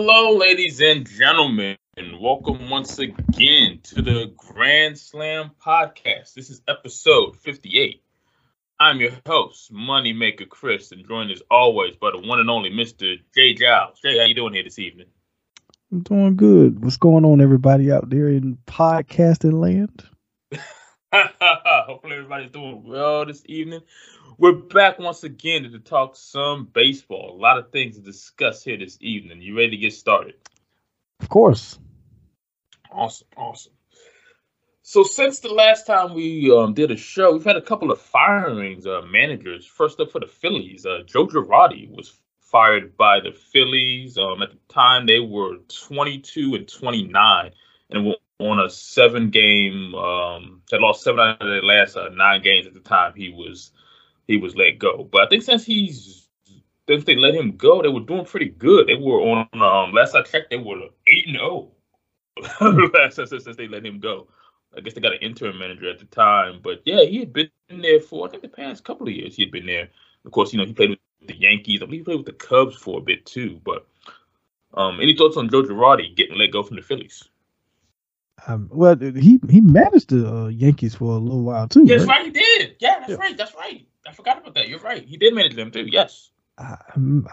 Hello, ladies and gentlemen, and welcome once again to the Grand Slam Podcast. This is episode 58. I'm your host, Moneymaker Chris, and joined as always by the one and only Mr. Jay Giles. Jay, how you doing here this evening? I'm doing good. What's going on, everybody out there in podcasting land? Hopefully, everybody's doing well this evening. We're back once again to talk some baseball. A lot of things to discuss here this evening. You ready to get started? Of course. Awesome, awesome. So since the last time we um, did a show, we've had a couple of firings, uh, managers. First up for the Phillies, uh, Joe Girardi was fired by the Phillies. Um, at the time, they were 22 and 29, and were on a seven-game. Um, they lost seven out of their last uh, nine games. At the time, he was he was let go. But I think since he's since they let him go, they were doing pretty good. They were on um, last I checked, they were eight and zero. last since, since they let him go. I guess they got an interim manager at the time, but yeah, he had been there for I think the past couple of years. He had been there. Of course, you know he played with the Yankees. I believe he played with the Cubs for a bit too. But um, any thoughts on Joe Girardi getting let go from the Phillies? Um, well, he he managed the uh, Yankees for a little while too. Yes, right? right, he did. Yeah, that's yeah. right. That's right. I forgot about that. You're right. He did manage them too. Yes. I,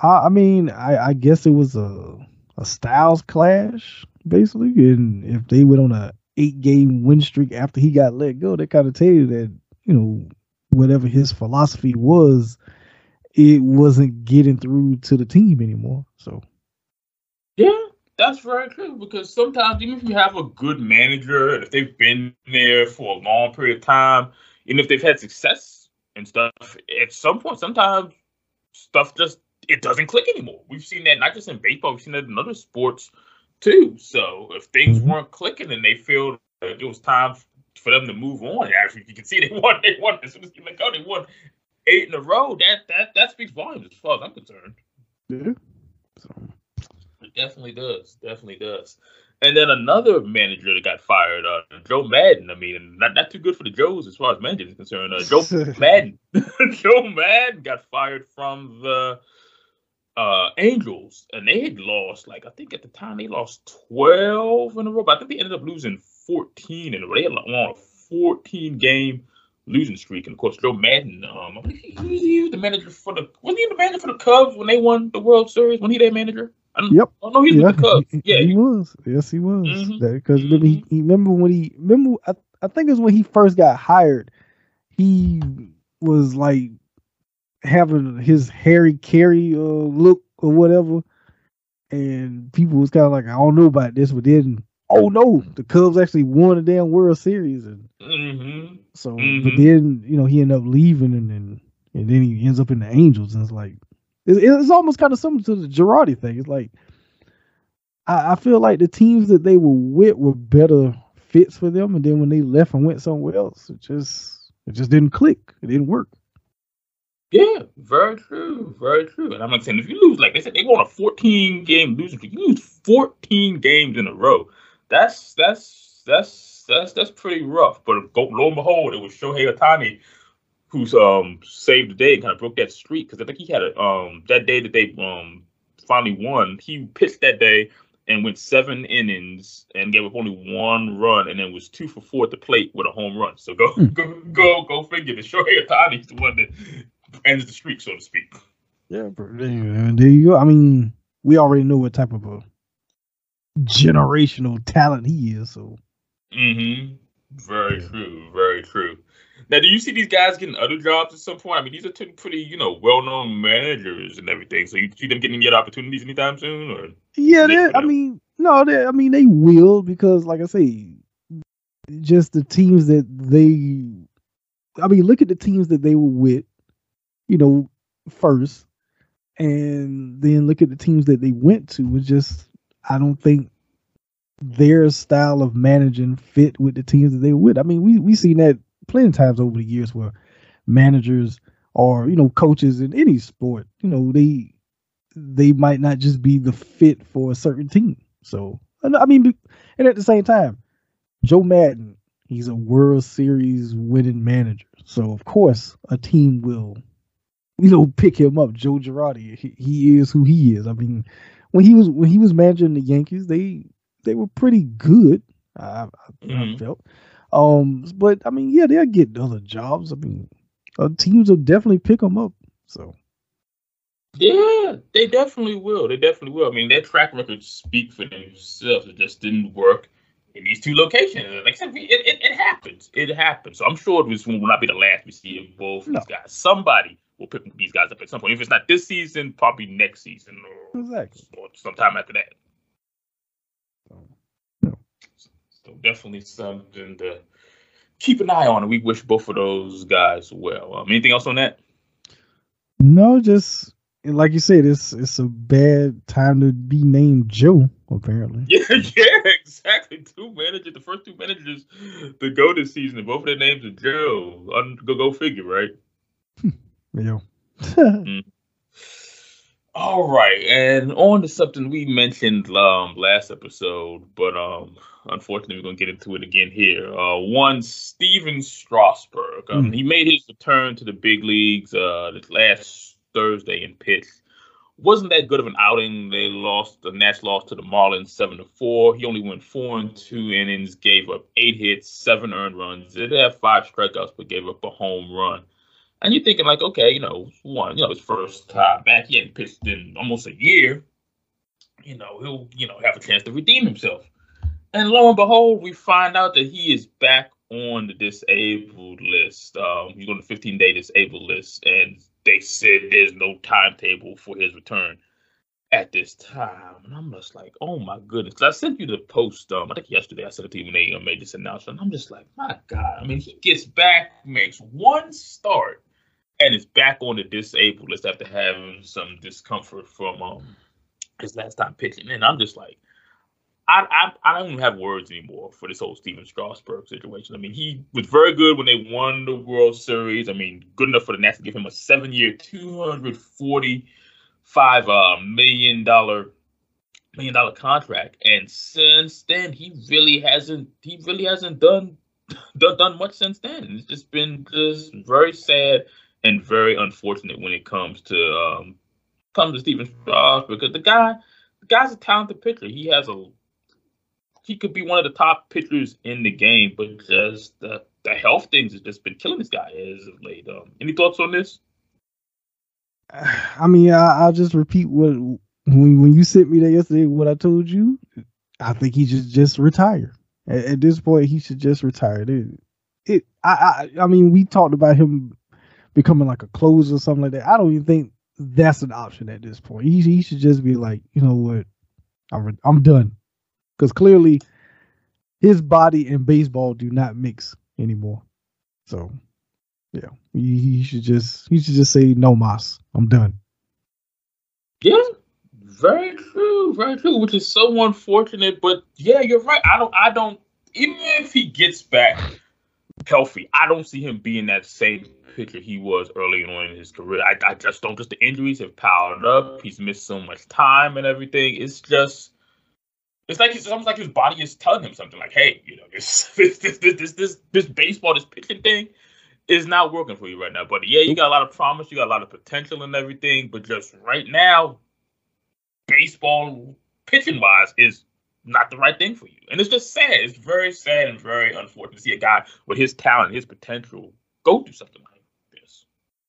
I mean, I, I guess it was a a styles clash basically, and if they went on a eight game win streak after he got let go, they kind of tell you that you know whatever his philosophy was, it wasn't getting through to the team anymore. So. Yeah, that's very true because sometimes even if you have a good manager, if they've been there for a long period of time, even if they've had success and stuff, at some point, sometimes stuff just it doesn't click anymore. We've seen that not just in baseball, we've seen that in other sports too. So if things mm-hmm. weren't clicking and they feel it was time for them to move on, actually, you can see they won. They won as soon as you let go. They won eight in a row. That that that speaks volumes as far as I'm concerned. Yeah. So. It definitely does. Definitely does. And then another manager that got fired, uh, Joe Maddon. I mean, not, not too good for the Joes as far as managers is concerned. Uh, Joe Maddon, Joe Maddon got fired from the uh, Angels, and they had lost like I think at the time they lost twelve in a row, but I think they ended up losing fourteen in a row. They had on a fourteen game losing streak, and of course Joe Maddon. um, he, he was the manager for the wasn't he the manager for the Cubs when they won the World Series? When he their manager? I don't, yep. Oh no, he's yeah, with the Cubs. He, yeah, he, he was. Yes, he was. Because mm-hmm. mm-hmm. he, he remember when he remember I, I think it was when he first got hired. He was like having his Harry Caray uh, look or whatever, and people was kind of like, I don't know about this, but then oh no, the Cubs actually won the damn World Series, and mm-hmm. so mm-hmm. but then you know he ended up leaving, and then and then he ends up in the Angels, and it's like it's, it's almost kind of similar to the Girardi thing. It's like I, I feel like the teams that they were with were better fits for them, and then when they left and went somewhere else, it just it just didn't click. It didn't work. Yeah, very true, very true. And I'm not saying if you lose, like they said, they won a 14 game losing streak. You lose 14 games in a row. That's that's that's that's that's pretty rough. But go, lo and behold, it was Shohei Ohtani who's um saved the day and kind of broke that streak because I think he had a um that day that they um finally won. He pitched that day and went seven innings and gave up only one run and then was two for four at the plate with a home run. So go mm. go go go figure. The Shohei Ohtani's the one that ends the streak, so to speak. Yeah, there you go. I mean, we already know what type of a generational talent he is. So. Mm-hmm. Very yeah. true. Very true. Now, do you see these guys getting other jobs at some point? I mean, these are two pretty, you know, well-known managers and everything. So you see them getting other opportunities anytime soon, or? Yeah, I mean, no, I mean they will because, like I say, just the teams that they. I mean, look at the teams that they were with, you know, first, and then look at the teams that they went to. It's just, I don't think their style of managing fit with the teams that they with. I mean, we we seen that plenty of times over the years where managers or you know coaches in any sport, you know, they they might not just be the fit for a certain team. So I mean, and at the same time, Joe Maddon, he's a World Series winning manager. So of course, a team will, you know, pick him up. Joe Girardi, he, he is who he is. I mean, when he was when he was managing the Yankees, they they were pretty good. I, I, Mhm. I felt. Um, but I mean, yeah, they'll get other jobs. I mean, uh, teams will definitely pick them up. So Yeah, they definitely will. They definitely will. I mean, their track records speak for themselves. It just didn't work in these two locations. Like I said, it, it, it happens. It happens. So I'm sure this will not be the last we see of both No. these guys. Somebody will pick these guys up at some point. If it's not this season, probably next season or, exactly. or sometime after that. So, So definitely something to keep an eye on. We wish both of those guys well. Um, anything else on that? No, just like you said, it's it's a bad time to be named Joe. Apparently, Yeah, yeah, exactly. Two managers, the first two managers to go this season, both of their names are Joe. Go go figure, right? yeah. All right, and on to something we mentioned um last episode, but um unfortunately we're gonna get into it again here. Uh one Stephen Strasburg. Um, Mm. he made his return to the big leagues uh this last Thursday in pitch. Wasn't that good of an outing. They lost the Nats lost to the Marlins seven to four. He only went four and two innings, gave up eight hits, seven earned runs. Did have five strikeouts, but gave up a home run. And you're thinking like, okay, you know, one, you know, his first time back, he hadn't pitched in almost a year. You know, he'll, you know, have a chance to redeem himself. And lo and behold, we find out that he is back on the disabled list. Um, he's on the 15 day disabled list, and they said there's no timetable for his return at this time. And I'm just like, oh my goodness. I sent you the post, um, I think yesterday I sent it to you when they uh, made this announcement. I'm just like, my God. I mean, he gets back, makes one start, and is back on the disabled list after having some discomfort from um his last time pitching. And I'm just like, I, I I don't even have words anymore for this whole Stephen Strasburg situation. I mean, he was very good when they won the World Series. I mean, good enough for the Nats to give him a seven-year, two hundred forty-five uh, million dollar million dollar contract. And since then, he really hasn't he really hasn't done done, done much since then. It's just been just very sad and very unfortunate when it comes to um comes to Stephen Strasburg because the guy the guy's a talented pitcher. He has a he could be one of the top pitchers in the game, but just the the health things has just been killing this guy as of late. Um, any thoughts on this? I mean, I, I'll just repeat what when when you sent me that yesterday. What I told you, I think he should just retire. At, at this point, he should just retire. It, it I, I, I mean, we talked about him becoming like a closer or something like that. I don't even think that's an option at this point. He, he should just be like, you know what, I'm I'm done, because clearly his body and baseball do not mix anymore. So, yeah, he, he should just he should just say no mas. I'm done. Yeah, very true, very true. Which is so unfortunate, but yeah, you're right. I don't, I don't. Even if he gets back healthy, I don't see him being that same pitcher he was early on in his career. I, I just don't. Just the injuries have piled up. He's missed so much time and everything. It's just. It's like it's almost like his body is telling him something like, "Hey, you know, this this this this this, this, this baseball, this pitching thing, is not working for you right now, buddy. Yeah, you got a lot of promise, you got a lot of potential and everything, but just right now, baseball pitching wise is not the right thing for you. And it's just sad. It's very sad and very unfortunate to see a guy with his talent, his potential, go through something like this.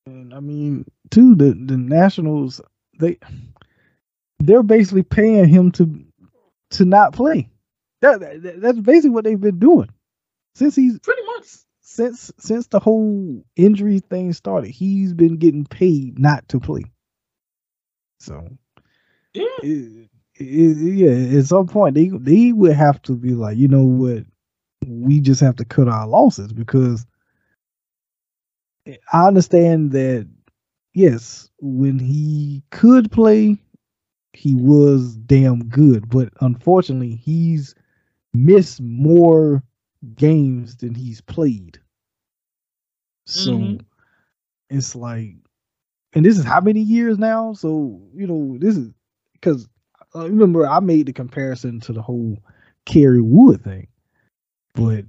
And I mean, too, the the Nationals they they're basically paying him to to not play. That, that that's basically what they've been doing since he's Pretty much. since since the whole injury thing started. He's been getting paid not to play. So Yeah. it, yeah, at some point they they would have to be like, you know what, we just have to cut our losses because I understand that yes, when he could play, he was damn good, but unfortunately, he's missed more games than he's played. So Mhm. it's like, and this is how many years now? So you know, this is because uh, remember I made the comparison to the whole Kerry Wood thing, but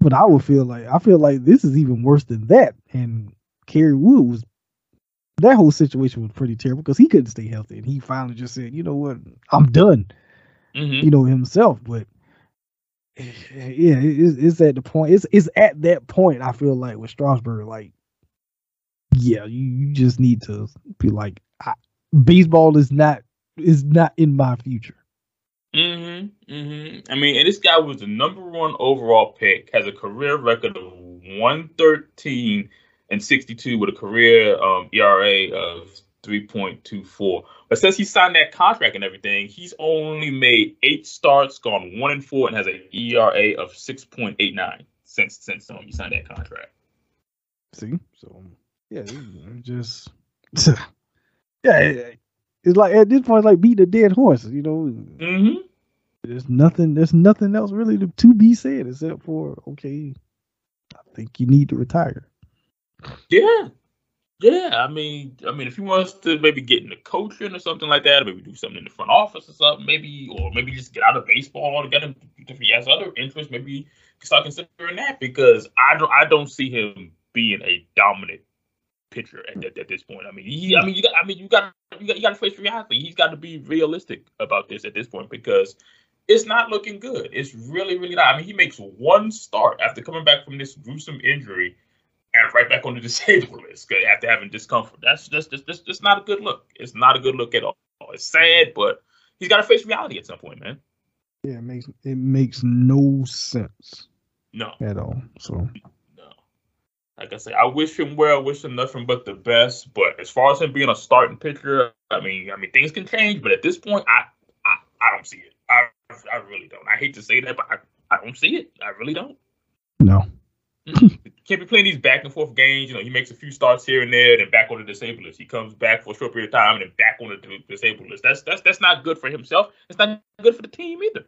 but I would feel like I feel like this is even worse than that. And Kerry Wood was that whole situation was pretty terrible because he couldn't stay healthy, and he finally just said, "You know what? I'm done." Mm-hmm. You know himself, but yeah, it's, it's at the point. It's it's at that point. I feel like with Strasburg, like, yeah, you, you just need to be like, I, baseball is not is not in my future. Mm-hmm. Mm-hmm. I mean, and this guy was the number one overall pick, has a career record of 113 and 62 with a career um, ERA of 3.24. But since he signed that contract and everything, he's only made eight starts, gone one and four, and has an ERA of 6.89 since since um, he signed that contract. See, so yeah, just yeah, it's like at this point, like beat a dead horse. You know, mm-hmm. there's nothing. There's nothing else really to, to be said except for okay, I think you need to retire. Yeah, yeah. I mean, I mean, if he wants to maybe get into coaching or something like that, or maybe do something in the front office or something, maybe, or maybe just get out of baseball altogether. If he has other interests, maybe start considering that because I don't, I don't see him being a dominant pitcher at, at, at, this point. I mean, he, I mean, you got, I mean, you got, you got, you got to face reality. He's got to be realistic about this at this point because it's not looking good. It's really, really not. I mean, he makes one start after coming back from this gruesome injury and right back on the disabled list after having discomfort. That's just, just, just, just not a good look. It's not a good look at all. It's sad, but he's got to face reality at some point, man. Yeah, it makes it makes no sense. No, at all. So like I say, I wish him well, wish him nothing but the best. But as far as him being a starting pitcher, I mean, I mean things can change. But at this point, I I, I don't see it. I I really don't. I hate to say that, but I, I don't see it. I really don't. No. Can't be playing these back and forth games. You know, he makes a few starts here and there, then back on the disabled list. He comes back for a short period of time and then back on the disabled list. That's that's that's not good for himself. It's not good for the team either.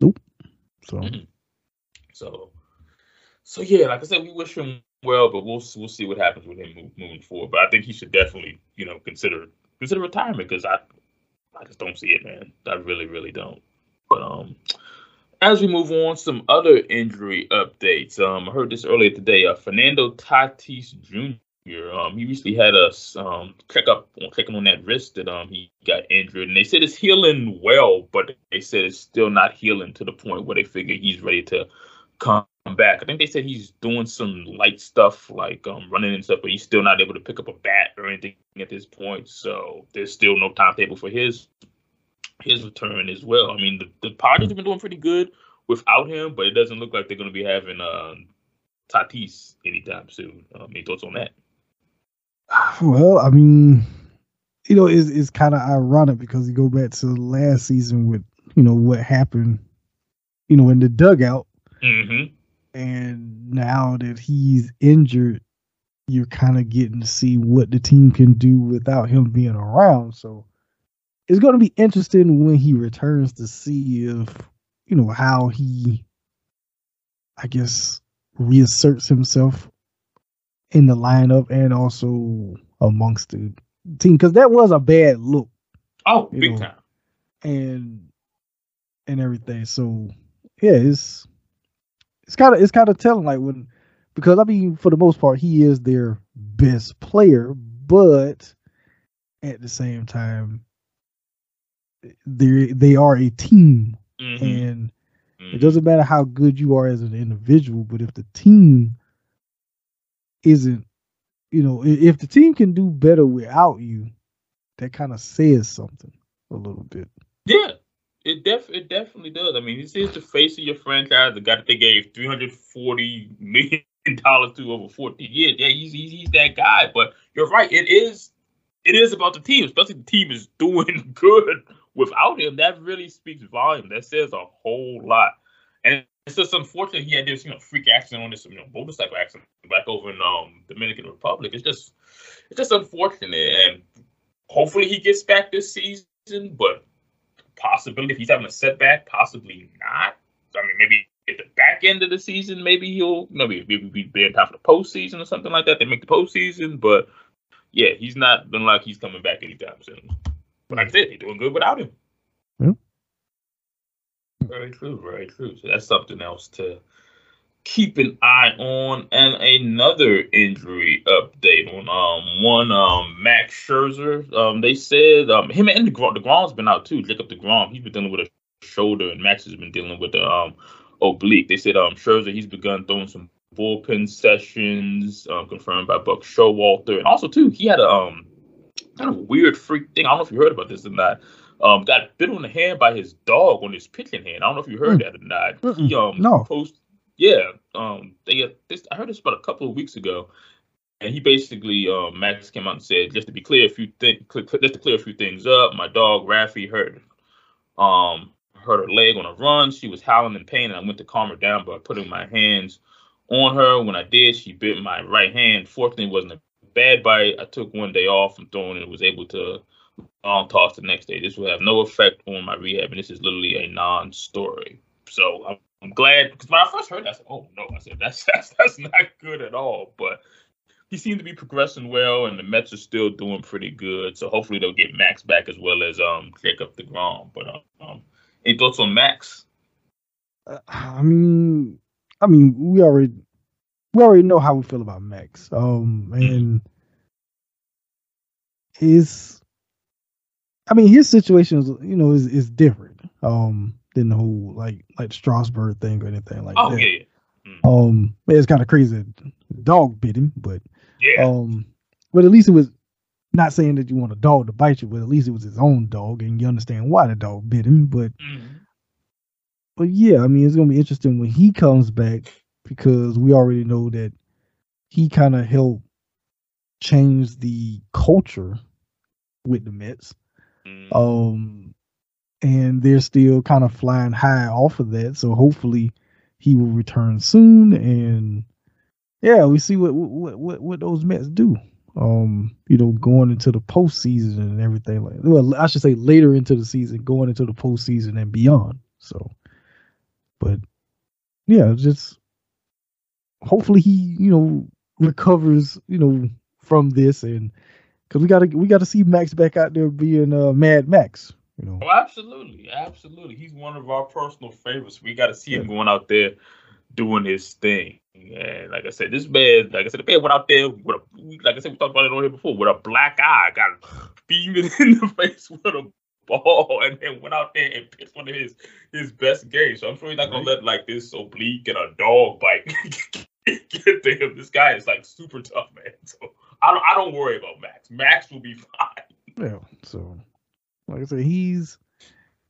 Nope. So. Mm-hmm. So. So yeah, like I said, we wish him well, but we'll we'll see what happens with him moving forward. But I think he should definitely, you know, consider consider retirement because I I just don't see it, man. I really, really don't. But um, as we move on, some other injury updates. Um, I heard this earlier today. Uh, Fernando Tatis Jr. Um, he recently had a um checkup on checking on that wrist that um he got injured, and they said it's healing well, but they said it's still not healing to the point where they figure he's ready to come back. I think they said he's doing some light stuff like um, running and stuff, but he's still not able to pick up a bat or anything at this point. So there's still no timetable for his his return as well. I mean, the, the Padres have been doing pretty good without him, but it doesn't look like they're going to be having uh, Tatis anytime soon. Um, any thoughts on that? Well, I mean, you know, it's, it's kind of ironic because you go back to last season with, you know, what happened, you know, in the dugout. Mm-hmm and now that he's injured, you're kind of getting to see what the team can do without him being around. So it's going to be interesting when he returns to see if you know how he, I guess, reasserts himself in the lineup and also amongst the team because that was a bad look. Oh, big know, time. And and everything. So yeah, it's it's kind of it's kind of telling like when because I mean for the most part he is their best player, but at the same time they they are a team mm-hmm. and mm-hmm. it doesn't matter how good you are as an individual, but if the team isn't you know if the team can do better without you, that kind of says something a little bit. Yeah, it def it definitely does. I mean, this is the face of your franchise, the guy that they gave three hundred forty million dollars to over fourteen years. Yeah, he's, he's he's that guy. But you're right. It is it is about the team, especially the team is doing good without him. That really speaks volume. That says a whole lot. And it's just unfortunate he had this you know freak accident on this you know motorcycle accident back over in um Dominican Republic. It's just it's just unfortunate, and hopefully he gets back this season. But possibility if he's having a setback, possibly not. So, I mean, maybe at the back end of the season, maybe he'll maybe maybe be in time for the postseason or something like that. They make the postseason, but yeah, he's not looking like he's coming back anytime soon. But like I said, they're doing good without him. Yeah. Very true, very true. So that's something else to keep an eye on. And another injury update on um one um Max Scherzer. Um, they said um him and Degrom, Degrom's been out too. Jacob Degrom, he's been dealing with a shoulder, and Max has been dealing with the um oblique. They said um Scherzer he's begun throwing some bullpen sessions, um, confirmed by Buck Showalter, and also too he had a um kind of weird freak thing. I don't know if you heard about this or not. Um, got bit on the hand by his dog on his pitching hand. I don't know if you heard mm. that or not. Mm-mm. He um no. post yeah um they this I heard this about a couple of weeks ago, and he basically um Max came out and said just to be clear a few things just to clear a few things up. My dog Raffy hurt um hurt her leg on a run. She was howling in pain, and I went to calm her down by putting my hands on her. When I did, she bit my right hand. Fortunately, it wasn't a bad bite. I took one day off from throwing and was able to long toss the next day. This will have no effect on my rehab, and this is literally a non-story. So I'm, I'm glad because when I first heard that, I said, "Oh no!" I said, "That's that's that's not good at all." But he seemed to be progressing well, and the Mets are still doing pretty good. So hopefully they'll get Max back as well as um Jacob Degrom. But um, any thoughts on Max? Uh, I mean, I mean, we already we already know how we feel about Max. Um, and his, I mean, his situation is, you know, is is different. Um, than the whole like like Strasburg thing or anything like oh, that. Yeah. Mm. Um, it's kind of crazy. The dog bit him, but yeah. Um, but at least it was not saying that you want a dog to bite you, but at least it was his own dog, and you understand why the dog bit him. But mm. but yeah, I mean, it's gonna be interesting when he comes back because we already know that he kind of helped change the culture with the Mets. Mm. Um, and they're still kind of flying high off of that. So hopefully he will return soon. And yeah, we see what what what, what those Mets do. Um, you know, going into the postseason and everything like well, I should say later into the season, going into the postseason and beyond. So, but yeah, just hopefully he, you know, recovers, you know, from this and because we gotta we gotta see Max back out there being uh, Mad Max. You know. Oh, absolutely, absolutely. He's one of our personal favorites. We got to see him going out there doing his thing. And like I said, this man, like I said, the man went out there with a, like I said, we talked about it on here before, with a black eye, got beaming in the face with a ball, and then went out there and pitched one of his his best games. So I'm sure he's not gonna let like this oblique and a dog bite get to him. This guy is like super tough, man. So I don't I don't worry about Max. Max will be fine. Yeah. So like I said, he's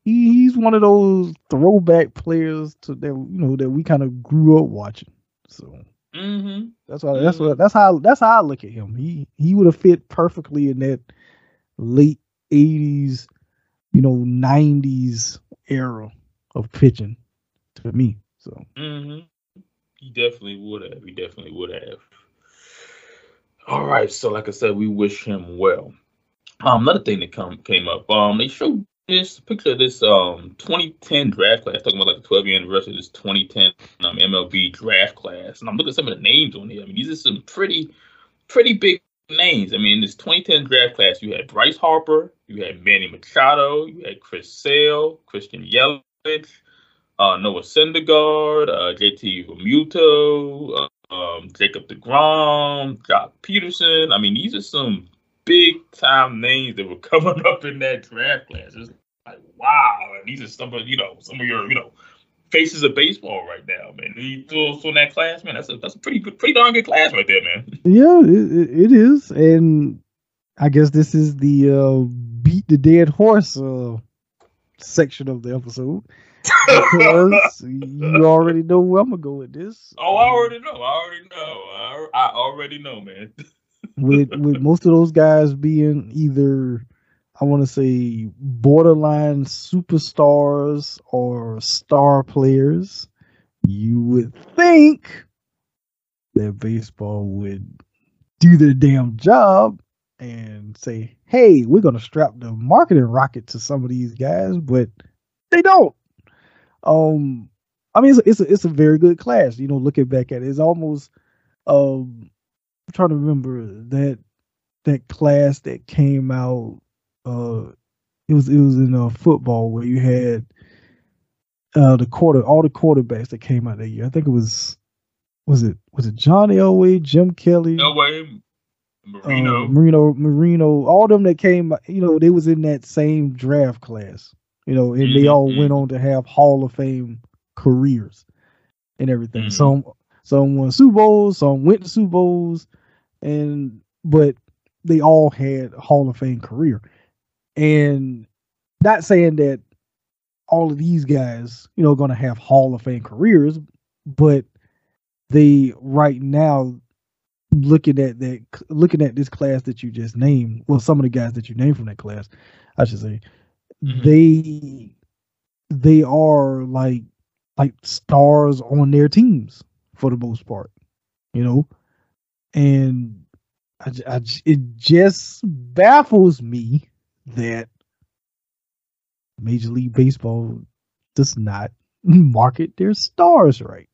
he, he's one of those throwback players to that you know that we kind of grew up watching. So mm-hmm. that's why that's what that's how that's how I look at him. He he would have fit perfectly in that late '80s, you know, '90s era of pitching to me. So. Mm-hmm. He definitely would have. He definitely would have. All right. So, like I said, we wish him well. Um, another thing that come came up. Um, they showed this picture of this um 2010 draft class, talking about like the 12 year anniversary of this 2010 um, MLB draft class, and I'm looking at some of the names on here. I mean, these are some pretty, pretty big names. I mean, this 2010 draft class, you had Bryce Harper, you had Manny Machado, you had Chris Sale, Christian Yelich, uh, Noah Syndergaard, uh, JT Realmuto, uh, um, Jacob DeGrom, Joc Pederson. I mean, these are some big time names that were coming up in that draft class. It's like wow, these are some of you know some of your you know faces of baseball right now, man. These those in that class, man. That's a that's a pretty good, pretty darn good class right there, man. Yeah, it, it is, and I guess this is the uh, beat the dead horse uh, section of the episode. because you already know where I'm gonna go with this. Oh, I already know. I already know. I, I already know, man. With with most of those guys being either I want to say borderline superstars or star players, you would think that baseball would do their damn job and say, "Hey, we're going to strap the marketing rocket to some of these guys," but they don't. Um, I mean, it's a, it's a, it's a very good class. You know, looking back at it, it's almost um trying to remember that that class that came out. Uh, it was it was in uh, football where you had uh, the quarter all the quarterbacks that came out that year. I think it was was it was it John Elway, Jim Kelly, Elway, Marino, uh, Marino, Marino, all them that came, you know, they was in that same draft class, you know, and mm-hmm. they all went on to have Hall of Fame careers and everything. Mm-hmm. Some some won Super Bowls, some went to Super Bowls, and but they all had Hall of Fame career. And not saying that all of these guys, you know, going to have Hall of Fame careers, but they right now looking at that looking at this class that you just named, well, some of the guys that you named from that class, I should say, mm-hmm. they they are like like stars on their teams for the most part, you know, and I, I, it just baffles me that Major League Baseball does not market their stars right.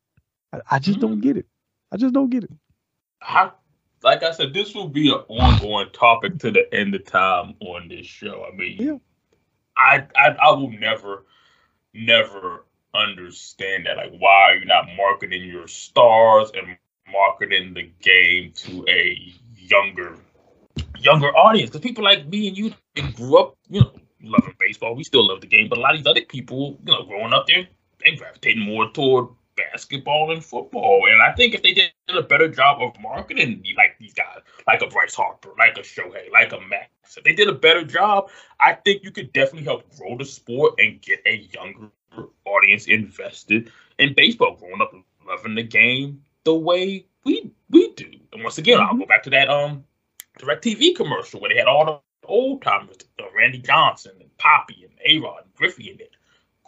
I, I just mm-hmm. don't get it. I just don't get it. How, like I said, this will be an ongoing topic to the end of time on this show. I mean, yeah. I, I I will never, never understand that. Like, why are you not marketing your stars and marketing the game to a younger younger audience? Because people like me and you grew up, you know, loving baseball. We still love the game, but a lot of these other people, you know, growing up there, they gravitating more toward basketball and football. And I think if they did a better job of marketing, like these guys, like a Bryce Harper, like a Shohei, like a Max, if they did a better job, I think you could definitely help grow the sport and get a younger audience invested in baseball, growing up loving the game the way we we do. And once again, mm-hmm. I'll go back to that um DirecTV commercial where they had all the old timers, uh, Randy Johnson and Papi and A Rod and Griffey in it.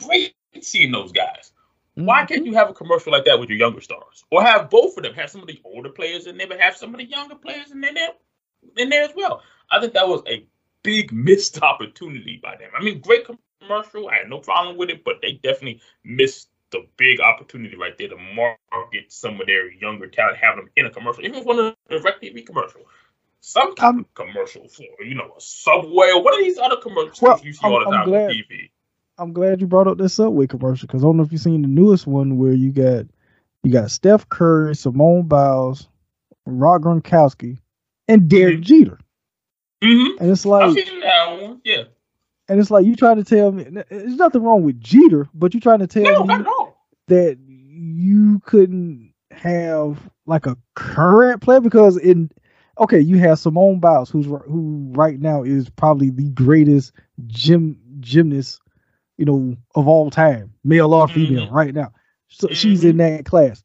Great seeing those guys. Why mm-hmm. can't you have a commercial like that with your younger stars, or have both of them? Have some of the older players in there, but have some of the younger players in there, in there as well. I think that was a big missed opportunity by them. I mean, great commercial. I had no problem with it, but they definitely missed the big opportunity right there to market some of their younger talent, have them in a commercial, even one of the TV commercial some type um, of commercial for you know a subway or what are these other commercials well, you see I'm, all the time on TV? I'm glad you brought up this subway commercial because I don't know if you've seen the newest one where you got you got Steph Curry, Simone Biles, Rob Gronkowski, and Derek mm-hmm. Jeter. Mm-hmm. And it's like yeah. And it's like you trying to tell me there's nothing wrong with Jeter, but you trying to tell no, me that you couldn't have like a current player because in okay, you have Simone Biles, who's who right now is probably the greatest gym gymnast, you know, of all time, male or female, mm-hmm. right now. So mm-hmm. she's in that class.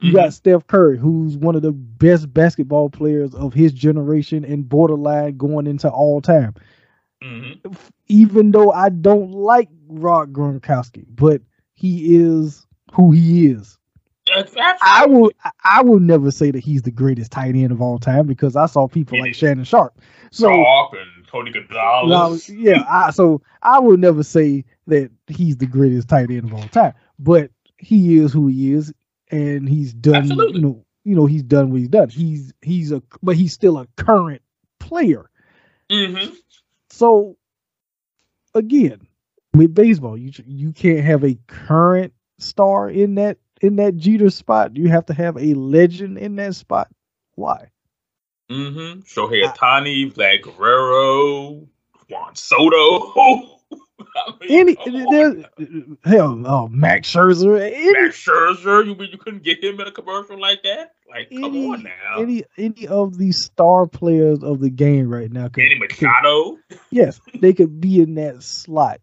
You mm-hmm. got Steph Curry, who's one of the best basketball players of his generation and borderline going into all time. Mm-hmm. Even though I don't like Rob Gronkowski, but he is who he is. I will I will never say that he's the greatest tight end of all time because I saw people like Shannon Sharpe. So and Tony Gonzalez. yeah, I, so I will never say that he's the greatest tight end of all time, but he is who he is, and he's done. Absolutely. You know, you know, he's done what he's done. He's he's a but he's still a current player. Mm-hmm. So again, with baseball, you you can't have a current star in that in that Jeter spot? Do you have to have a legend in that spot? Why? Mm-hmm. Shohei Ohtani, Vlad Guerrero, Juan Soto. mean, any hell, oh, Max Scherzer. Any, Max Scherzer, you mean you couldn't get him in a commercial like that? Like, any, come on now. Any any of these star players of the game right now? Could, Manny Machado. Could, yes, they could be in that slot.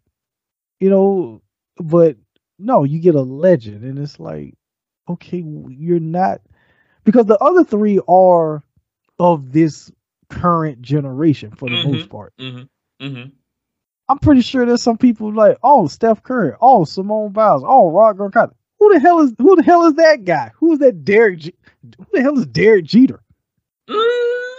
You know, but no, you get a legend, and it's like, okay, you're not because the other three are of this current generation for the mm-hmm, most part. Mm-hmm, mm-hmm. I'm pretty sure there's some people like, oh, Steph Curry, oh, Simone Biles, oh, Rob Gronkowski. Who the hell is who the hell is that guy? Who is that Derek? G- who the hell is Derek Jeter? Mm,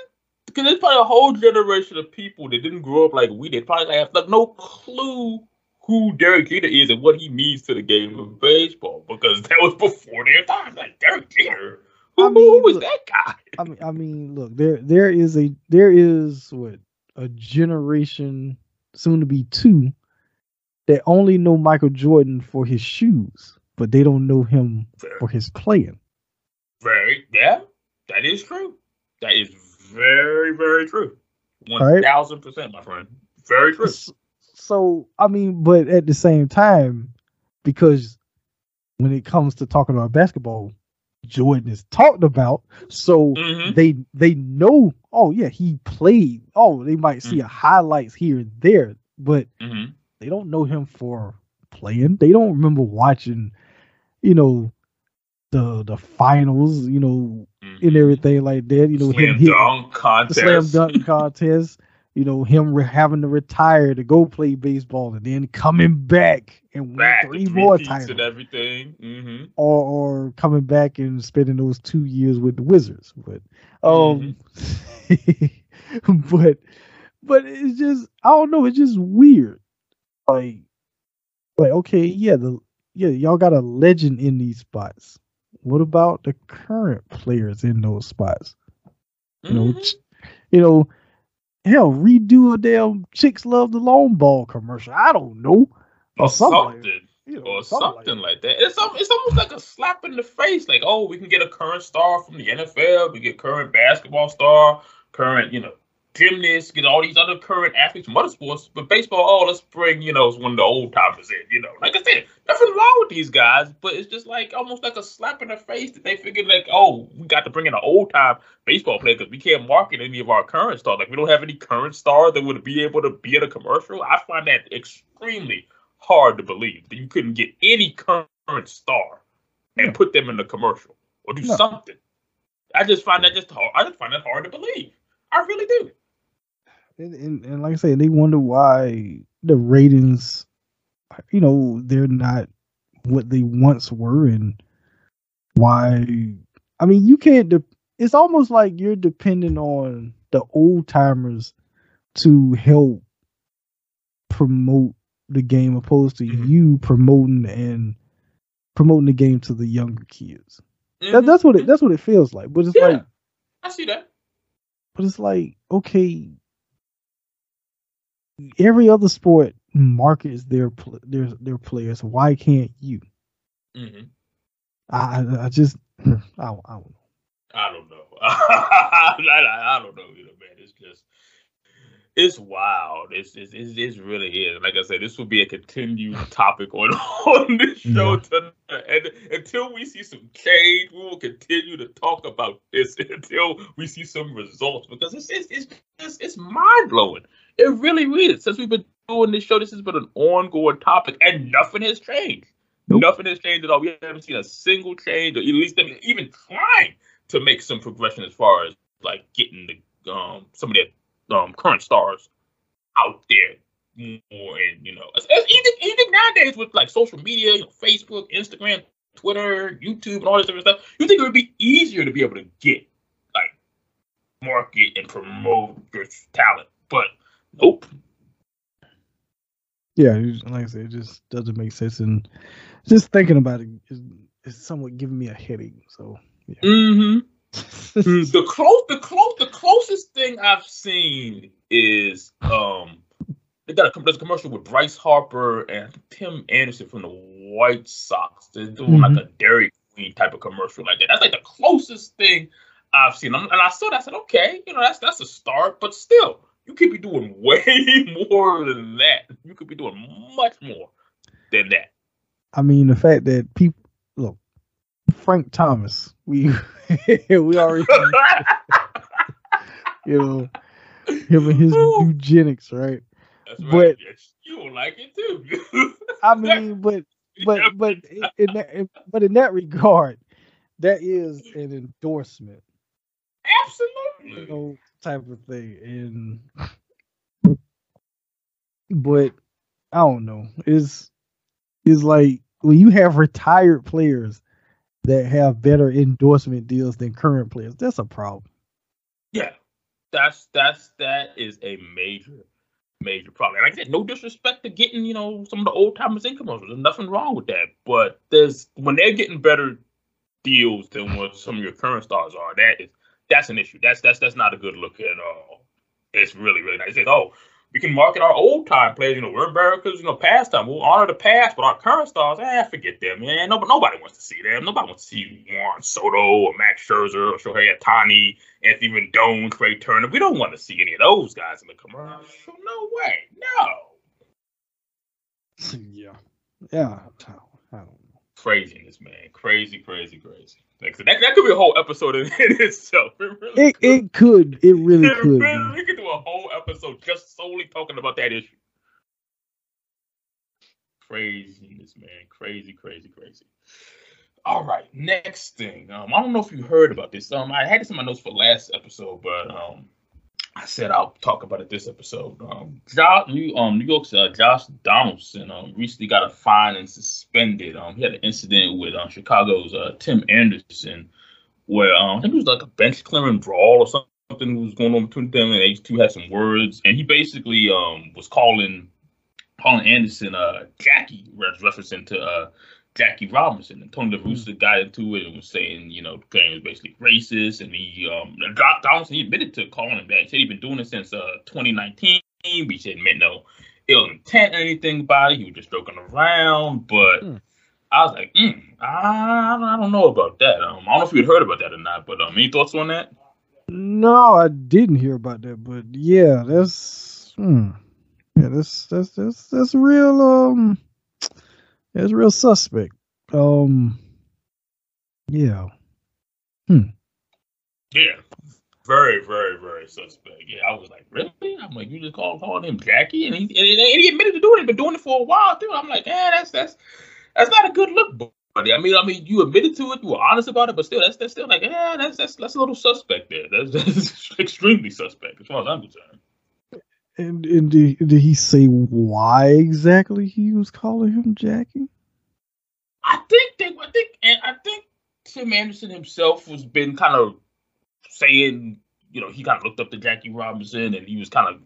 because there's probably a whole generation of people that didn't grow up like we did. Probably have like no clue who Derek Jeter is and what he means to the game of baseball because that was before their time. Like Derek Jeter, who, I mean, who was look, that guy? I mean, I mean, look, there there is a there is what a generation, soon to be two, that only know Michael Jordan for his shoes, but they don't know him Fair. for his playing. Very, yeah, that is true. That is very, very true. One thousand percent, my friend. Very true. So, I mean, but at the same time, because when it comes to talking about basketball, Jordan is talked about, so mm-hmm. they they know. Oh yeah, he played. Oh, they might see mm-hmm. a highlights here and there, but mm-hmm. they don't know him for playing. They don't remember watching, you know, the the finals, you know, mm-hmm. and everything like that. You know, slam him dunk contest, slam dunk contest. You know, him re- having to retire to go play baseball and then coming back and back, win three more titles and everything, mm-hmm. or or coming back and spending those two years with the Wizards. But um, mm-hmm. but but it's just I don't know. It's just weird. Like like okay, yeah, the yeah y'all got a legend in these spots what about the current players in those spots? You mm-hmm. know, you know, hell, redo a damn chicks love the long ball commercial. I don't know, or, something. something. Like, you know, or something, something like, that. like that. It's it's almost like a slap in the face. Like, oh, we can get a current star from the NFL. We get current basketball star, current, you know, gymnasts, get all these other current athletes from other sports, but baseball, oh, let's bring, you know, it's one of the old timers in, you know. Like I said, nothing wrong with these guys, but it's just like almost like a slap in the face that they figured like, oh, we got to bring in an old time baseball player because we can't market any of our current stars. Like we don't have any current stars that would be able to be in a commercial. I find that extremely hard to believe that you couldn't get any current star and put them in the commercial or do no. something. I just find that just hard. I just find that hard to believe. I really do. And, and, and like I said, they wonder why the ratings, you know, they're not what they once were, and why. I mean, you can't. De- it's almost like you're depending on the old timers to help promote the game, opposed to mm-hmm. you promoting and promoting the game to the younger kids. Mm-hmm. That, that's what it. That's what it feels like. But it's yeah, like I see that. But it's like okay, every other sport markets their their their players. Why can't you? Mm-hmm. I I just I, I don't know. I don't know. I, I, I don't know either, man. It's just it's wild. It's, it's, it's, it's really is. Like I said, this will be a continued topic on on this show tonight. And until we see some change, we will continue to talk about this until we see some results because it's it's it's, it's, it's mind blowing. It really is. Since we've been doing this show, this has been an ongoing topic, and nothing has changed. Nope. Nothing has changed at all. We haven't seen a single change, or at least even trying to make some progression as far as like getting the um some of the um current stars out there more and you know even even nowadays with like social media, you know, Facebook, Instagram, Twitter, YouTube, and all this other stuff, you think it would be easier to be able to get like market and promote your talent, but Nope. Yeah, like I said, it just doesn't make sense, and just thinking about it is, is somewhat giving me a headache. So. Yeah. Mm-hmm. Mm, the close, the close, the closest thing I've seen is um, they got a, there's a commercial with Bryce Harper and Tim Anderson from the White Sox. They're doing mm-hmm. like a Dairy Queen type of commercial like that. That's like the closest thing I've seen. And I saw that. I said, okay, you know, that's that's a start, but still, you could be doing way more than that. You could be doing much more than that. I mean, the fact that people look, Frank Thomas, we we already, you know, him and his Nugenix, right? That's right. But yes, you don't like it too. I mean, but but but in that but in that regard, that is an endorsement. Absolutely. You know, type of thing. And but I don't know. It's it's like when you have retired players that have better endorsement deals than current players, that's a problem. Yeah. That's that's that is a major major problem. Like I said, no disrespect to getting, you know, some of the old timers in commercials. There's nothing wrong with that. But there's when they're getting better deals than what some of your current stars are, that is that's an issue. That's that's that's not a good look at all. It's really really nice. Oh, we can market our old time players. You know, we're America's you know past time. We'll honor the past, but our current stars, eh, forget them, man. Nobody, nobody wants to see them. Nobody wants to see Juan Soto or Max Scherzer or Shohei Ohtani, Anthony Rendon, Trea Turner. We don't want to see any of those guys in the commercial. No way, no. yeah, yeah. I don't know. Craziness, man. Crazy, crazy, crazy. Like, that, that could be a whole episode in, in itself. It, really it, could. it could. It really it could. Really, we could do a whole episode just solely talking about that issue. Craziness, man. Crazy, crazy, crazy. All right, next thing. Um, I don't know if you heard about this. Um, I had this in my notes for last episode, but um, I said I'll talk about it this episode. Um, Josh, New, um, New York's uh, Josh Donaldson um, recently got a fine and suspended. Um, he had an incident with uh, Chicago's uh, Tim Anderson, where um, I think it was like a bench clearing brawl or something was going on between them, and they two had some words, and he basically um was calling calling Anderson uh Jackie, referencing to uh Jackie Robinson. And Tony La Russa mm. got into it and was saying, you know, Kane was basically racist. And he, um, Donaldson, he admitted to calling him that. He said he'd been doing it since uh 2019. He said meant no ill intent or anything about it. He was just joking around. But mm. I was like, mm, I, I don't know about that. Um, I don't know if you had heard about that or not. But um, any thoughts on that? No, I didn't hear about that. But yeah, that's hmm. yeah, that's that's that's that's real. Um it's real suspect. Um, yeah. Hmm. Yeah. Very, very, very suspect. Yeah, I was like, really? I'm like, you just called calling him Jackie, and he and, he admitted to doing it. Been doing it for a while too. I'm like, yeah, that's that's that's not a good look, buddy. I mean, I mean, you admitted to it, you were honest about it, but still, that's that's still like, yeah, that's that's that's a little suspect there. That's, that's extremely suspect as far as I'm concerned. And, and did, did he say why exactly he was calling him Jackie? I think they, I think, and I think Tim Anderson himself was been kind of saying, you know, he kind of looked up to Jackie Robinson, and he was kind of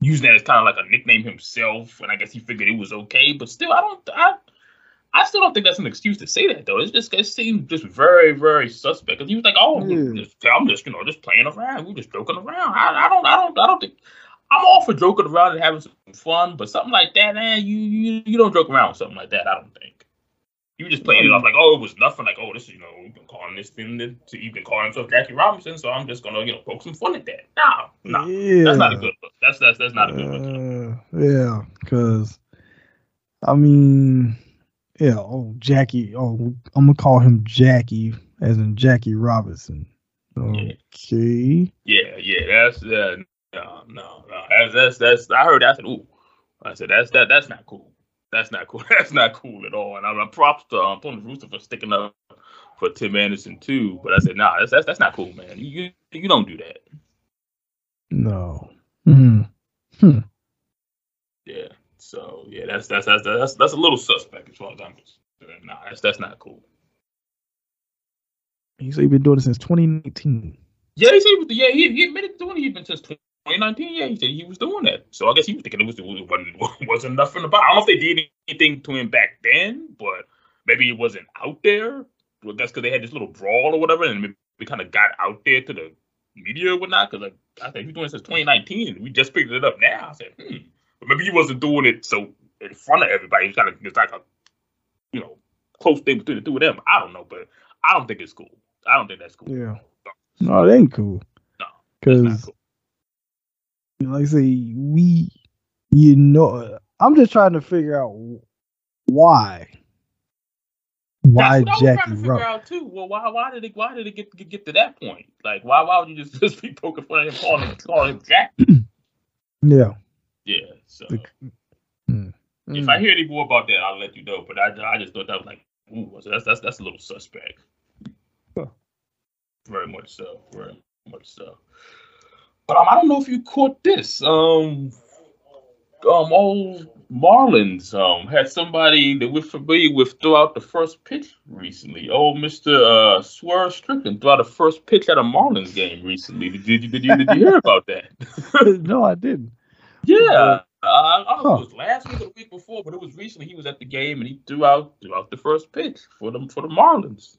using that as kind of like a nickname himself, and I guess he figured it was okay. But still, I don't, I, I still don't think that's an excuse to say that though. It's just it seems just very, very suspect. Cause he was like, "Oh, I'm just, you know, just playing around. We're just joking around." I, I don't, I don't, I don't think I'm all for joking around and having some fun, but something like that, man, you you you don't joke around with something like that. I don't think. You just playing it off like, oh, it was nothing. Like, oh, this is you know, we've been calling this thing to even calling himself Jackie Robinson, so I'm just gonna you know poke some fun at that. No, no, yeah. that's not a good look. That's that's that's not a good look. Uh, yeah, because I mean, yeah, oh Jackie, oh I'm gonna call him Jackie as in Jackie Robinson. Okay. Yeah, yeah, that's uh, no, no, no. That's that's that's. I heard that. I said, ooh. I said that's that. That's not cool. That's not cool. That's not cool at all. And I'm, I'm props to um, Tony Rooster for sticking up for Tim Anderson too. But I said, nah, that's that's, that's not cool, man. You you don't do that. No. Hmm. Hmm. Yeah. So yeah, that's that's that's that's that's a little suspect as far as I'm concerned. Nah, that's that's not cool. He said he's been doing it since 2019. Yeah, he said yeah he, he admitted doing it even since 2019, yeah, he said he was doing that. So I guess he was thinking it was it wasn't wasn't nothing about. I don't know if they did anything to him back then, but maybe it wasn't out there. I guess because they had this little brawl or whatever, and we kind of got out there to the media or whatnot. Because like I said, he's doing it since 2019, and we just picked it up now. I said, hmm, but maybe he wasn't doing it so in front of everybody. He's kind of it's like a you know close thing between the two of them. I don't know, but I don't think it's cool. I don't think that's cool. Yeah. No, it ain't cool. No, because like I say, we, you know, I'm just trying to figure out why. Why That's what Jackie I was trying to figure out too. Well, why why did it why did it get get, get to that point? Like why why would you just just be poking fun at him calling him calling him Jackie? yeah. Yeah. So the, mm, if I hear any more about that, I'll let you know. But I I just thought that was like, ooh, so that's that's that's a little suspect. Huh. Very much so. Very much so. But um, I don't know if you caught this. Um, um, old Marlins um had somebody that we're familiar with throw out the first pitch recently. Old Mister uh, Swerve Strickland threw out the first pitch at a Marlins game recently. Did you did you, did you hear about that? no, I didn't. Yeah. Uh, I don't know if it was last week or the week before, but it was recently. He was at the game and he threw out threw out the first pitch for them for the Marlins.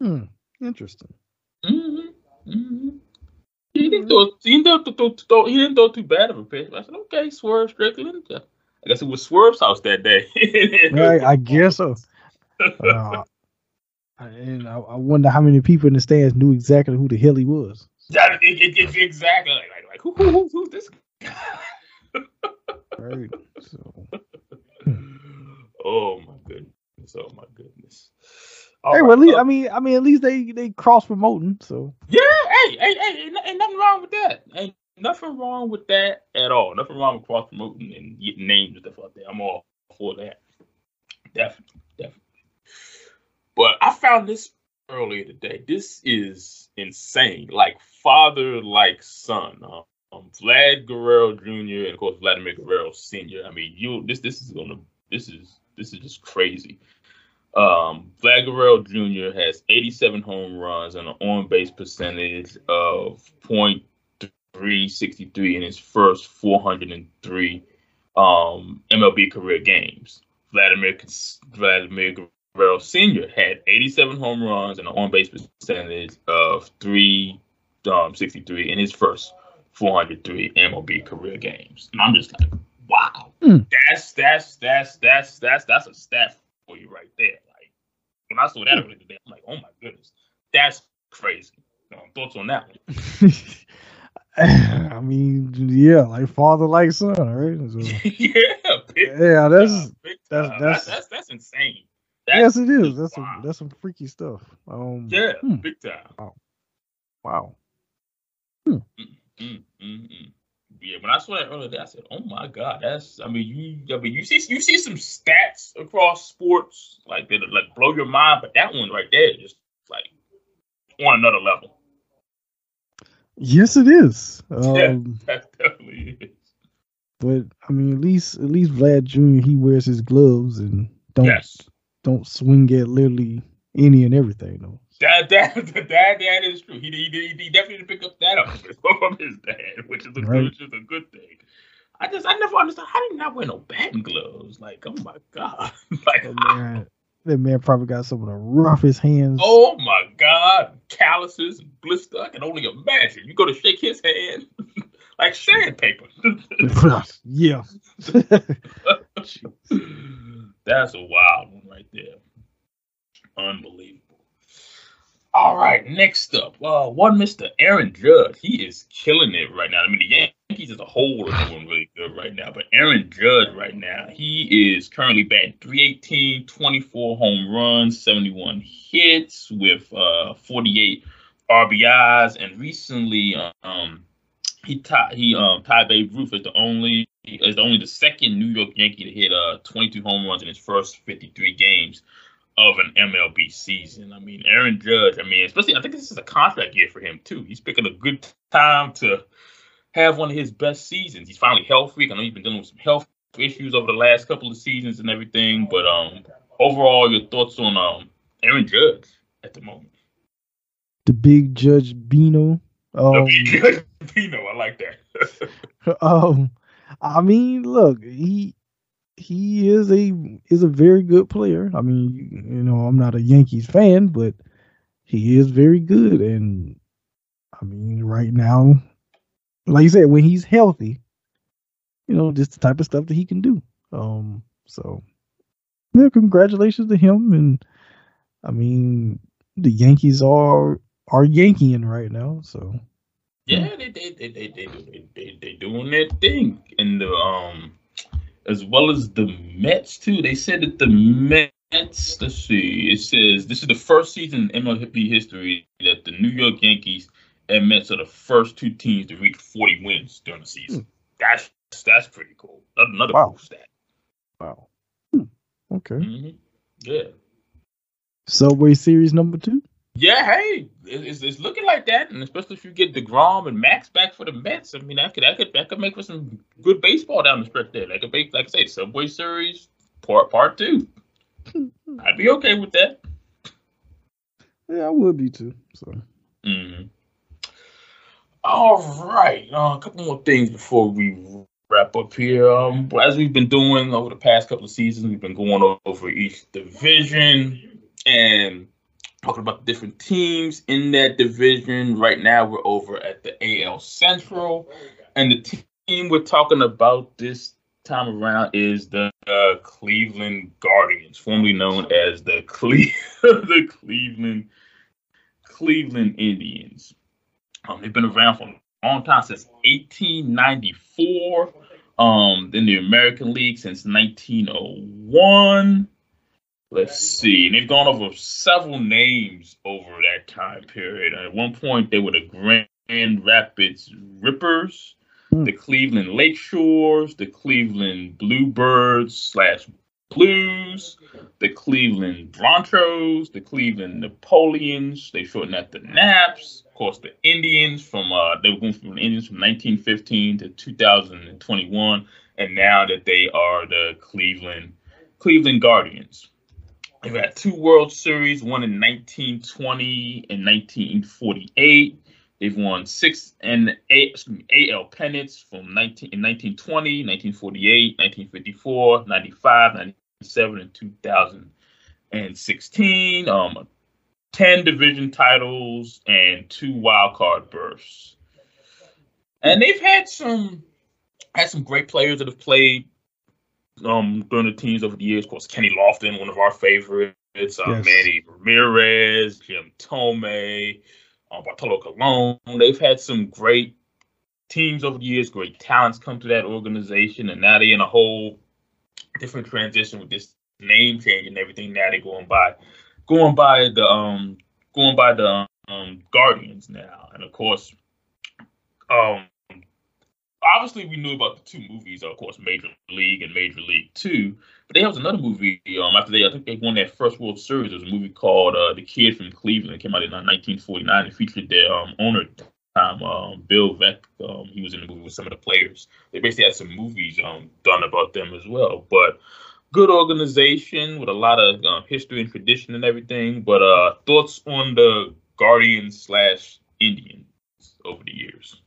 Hmm. Interesting. Mm-hmm. Mm-hmm. He didn't throw. He didn't throw, throw, throw, He didn't throw too bad of a pitch. I said, okay, Swerve Strickland. I guess it was Swerve's house that day. right, I guess so. Uh, and I, I, wonder how many people in the stands knew exactly who the hell he was. That, it, it, it, exactly. Like, like, like who, who, who, who's this guy? right. So. Oh my goodness. Oh my goodness. All hey, right, well, at least, uh, I mean, I mean, at least they they cross promoting. So yeah, hey, hey, hey, ain't, nothing wrong with that. Ain't nothing wrong with that at all. Nothing wrong with cross promoting and getting names and stuff like that. I'm all for that. Definitely, definitely. But I found this earlier today. This is insane. Like father, like son. Um, um, Vlad Guerrero Jr. and of course Vladimir Guerrero Sr. I mean, you this this is gonna this is this is just crazy. Um, Vlad Guerrero Jr. has 87 home runs and an on base percentage of .363 in his first 403 um, MLB career games. Vladimir Vladimir Guerrero Sr. had 87 home runs and an on base percentage of 363 um, in his first 403 MLB career games. And I'm just like, wow, mm. that's that's that's that's that's that's a stat for you right there. Like when I saw that mm. today, I'm like, oh my goodness, that's crazy. Um, thoughts on that one? I mean, yeah, like father, like son, right? So, yeah, big, yeah, that's, uh, that's, that's, that's that's insane. That's yes, it is. That's wow. some that's some freaky stuff. Um, yeah, hmm. big time. Wow. Wow. Hmm. Mm, mm, mm, yeah, when I saw that earlier, I said, "Oh my god, that's." I mean, you, I mean, you see, you see some stats across sports like that, like blow your mind, but that one right there, just like on another level. Yes, it is. Um, yeah, that definitely is. But I mean, at least at least Vlad Jr. he wears his gloves and don't yes. don't swing at literally any and everything though. That that that that is true. He, he, he definitely pick up that up from his dad, which is a right. which is a good thing. I just I never understood how did he not wear no batting gloves? Like oh my god, like that man, that man probably got some of the roughest hands. Oh my god, calluses and blister. I can only imagine. You go to shake his hand like sandpaper. yeah, that's a wild one right there. Unbelievable. All right, next up, uh, one Mr. Aaron Judge. He is killing it right now. I mean, the Yankees as a whole are doing really good right now, but Aaron Judge right now, he is currently batting 318, 24 home runs, 71 hits with uh, 48 RBIs, and recently, um, he tied he um tied Babe Ruth as the only as only the second New York Yankee to hit uh 22 home runs in his first 53 games of an MLB season. I mean, Aaron Judge, I mean, especially, I think this is a contract year for him, too. He's picking a good time to have one of his best seasons. He's finally healthy. I know he's been dealing with some health issues over the last couple of seasons and everything, but um, overall, your thoughts on um Aaron Judge at the moment? The big Judge Bino. Um, the big Judge Bino, I like that. um, I mean, look, he he is a is a very good player. I mean, you know, I'm not a Yankees fan, but he is very good. And I mean, right now, like you said, when he's healthy, you know, just the type of stuff that he can do. Um, so yeah, congratulations to him. And I mean, the Yankees are are Yankeeing right now, so yeah, they they they they they, they, they, they doing their thing. And the um as well as the Mets too. They said that the Mets. Let's see. It says this is the first season in MLB history that the New York Yankees and Mets are the first two teams to reach 40 wins during the season. Hmm. That's that's pretty cool. Another wow. cool stat. Wow. Hmm. Okay. Mm-hmm. Yeah. Subway Series number two. Yeah, hey, it's, it's looking like that, and especially if you get deGrom and Max back for the Mets, I mean, that could that could that could make for some good baseball down the stretch there. That could make, like I say, Subway Series part part two. I'd be okay with that. Yeah, I would be too. So. Mm-hmm. All right, uh, a couple more things before we wrap up here. Um, as we've been doing over the past couple of seasons, we've been going over each division and talking about the different teams in that division. Right now, we're over at the AL Central, and the team we're talking about this time around is the uh, Cleveland Guardians, formerly known as the Cle- the Cleveland Cleveland Indians. Um, they've been around for a long time since 1894. Um, in the American League since 1901. Let's see. And they've gone over several names over that time period. At one point, they were the Grand Rapids Rippers, mm. the Cleveland Lakeshores, the Cleveland Bluebirds slash Blues, the Cleveland Broncos, the Cleveland Napoleons. They shortened that to Naps. Of course, the Indians from uh, they were going from the Indians from 1915 to 2021, and now that they are the Cleveland Cleveland Guardians. They've had two World Series, one in 1920 and 1948. They've won six and eight AL pennants from 19 in 1920, 1948, 1954, 95, 97, and 2016. Um, 10 division titles and two wild card berths. And they've had some had some great players that have played um, during the teams over the years. Of course, Kenny Lofton, one of our favorites. Uh, yes. Manny Ramirez, Jim Thome, uh, Bartolo Colon. They've had some great teams over the years, great talents come to that organization, and now they're in a whole different transition with this name change and everything. Now they're going by, going by the um, going by the um, Guardians now, and of course, um, obviously we knew about the two movies, of course, Major League and Major League Two. But there was another movie um, after they, I think they won that first World Series. There was a movie called uh, The Kid from Cleveland. It came out in 1949. It featured their um, owner time, um, Bill Veeck. Um, he was in the movie with some of the players. They basically had some movies um, done about them as well. But good organization with a lot of uh, history and tradition and everything. But uh, thoughts on the Guardians slash Indians over the years?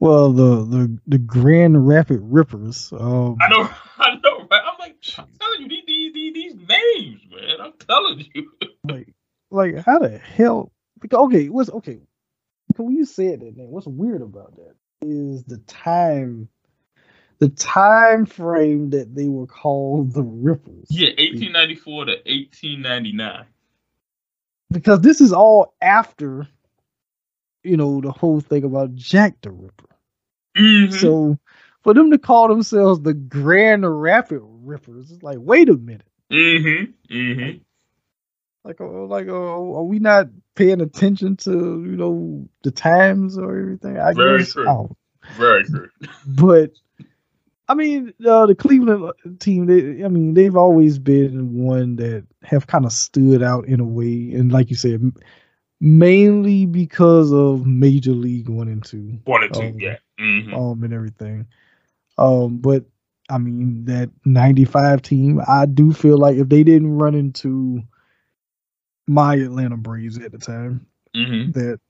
Well, the the the Grand Rapid Rippers. Um, I know, I know, right? I'm like, I'm telling you these these these names, man. I'm telling you. like, like how the hell? Okay, what's okay? When you said that name, what's weird about that is the time, the time frame that they were called the Rippers. Yeah, 1894 to 1899. Because this is all after you know, the whole thing about Jack the Ripper. Mm-hmm. So for them to call themselves the Grand Rapid Rippers, it's like, wait a minute. Mm-hmm. Mm-hmm. Like, uh, like, uh, are we not paying attention to you know the times or everything? I Very guess. true. Very true. But I mean, uh, the Cleveland team. They, I mean, they've always been one that have kind of stood out in a way, and like you said, mainly because of Major League One and Two. One and Two, um, yeah. Mm-hmm. Um, and everything. Um, but I mean that '95 team, I do feel like if they didn't run into my Atlanta Braves at the time, mm-hmm. that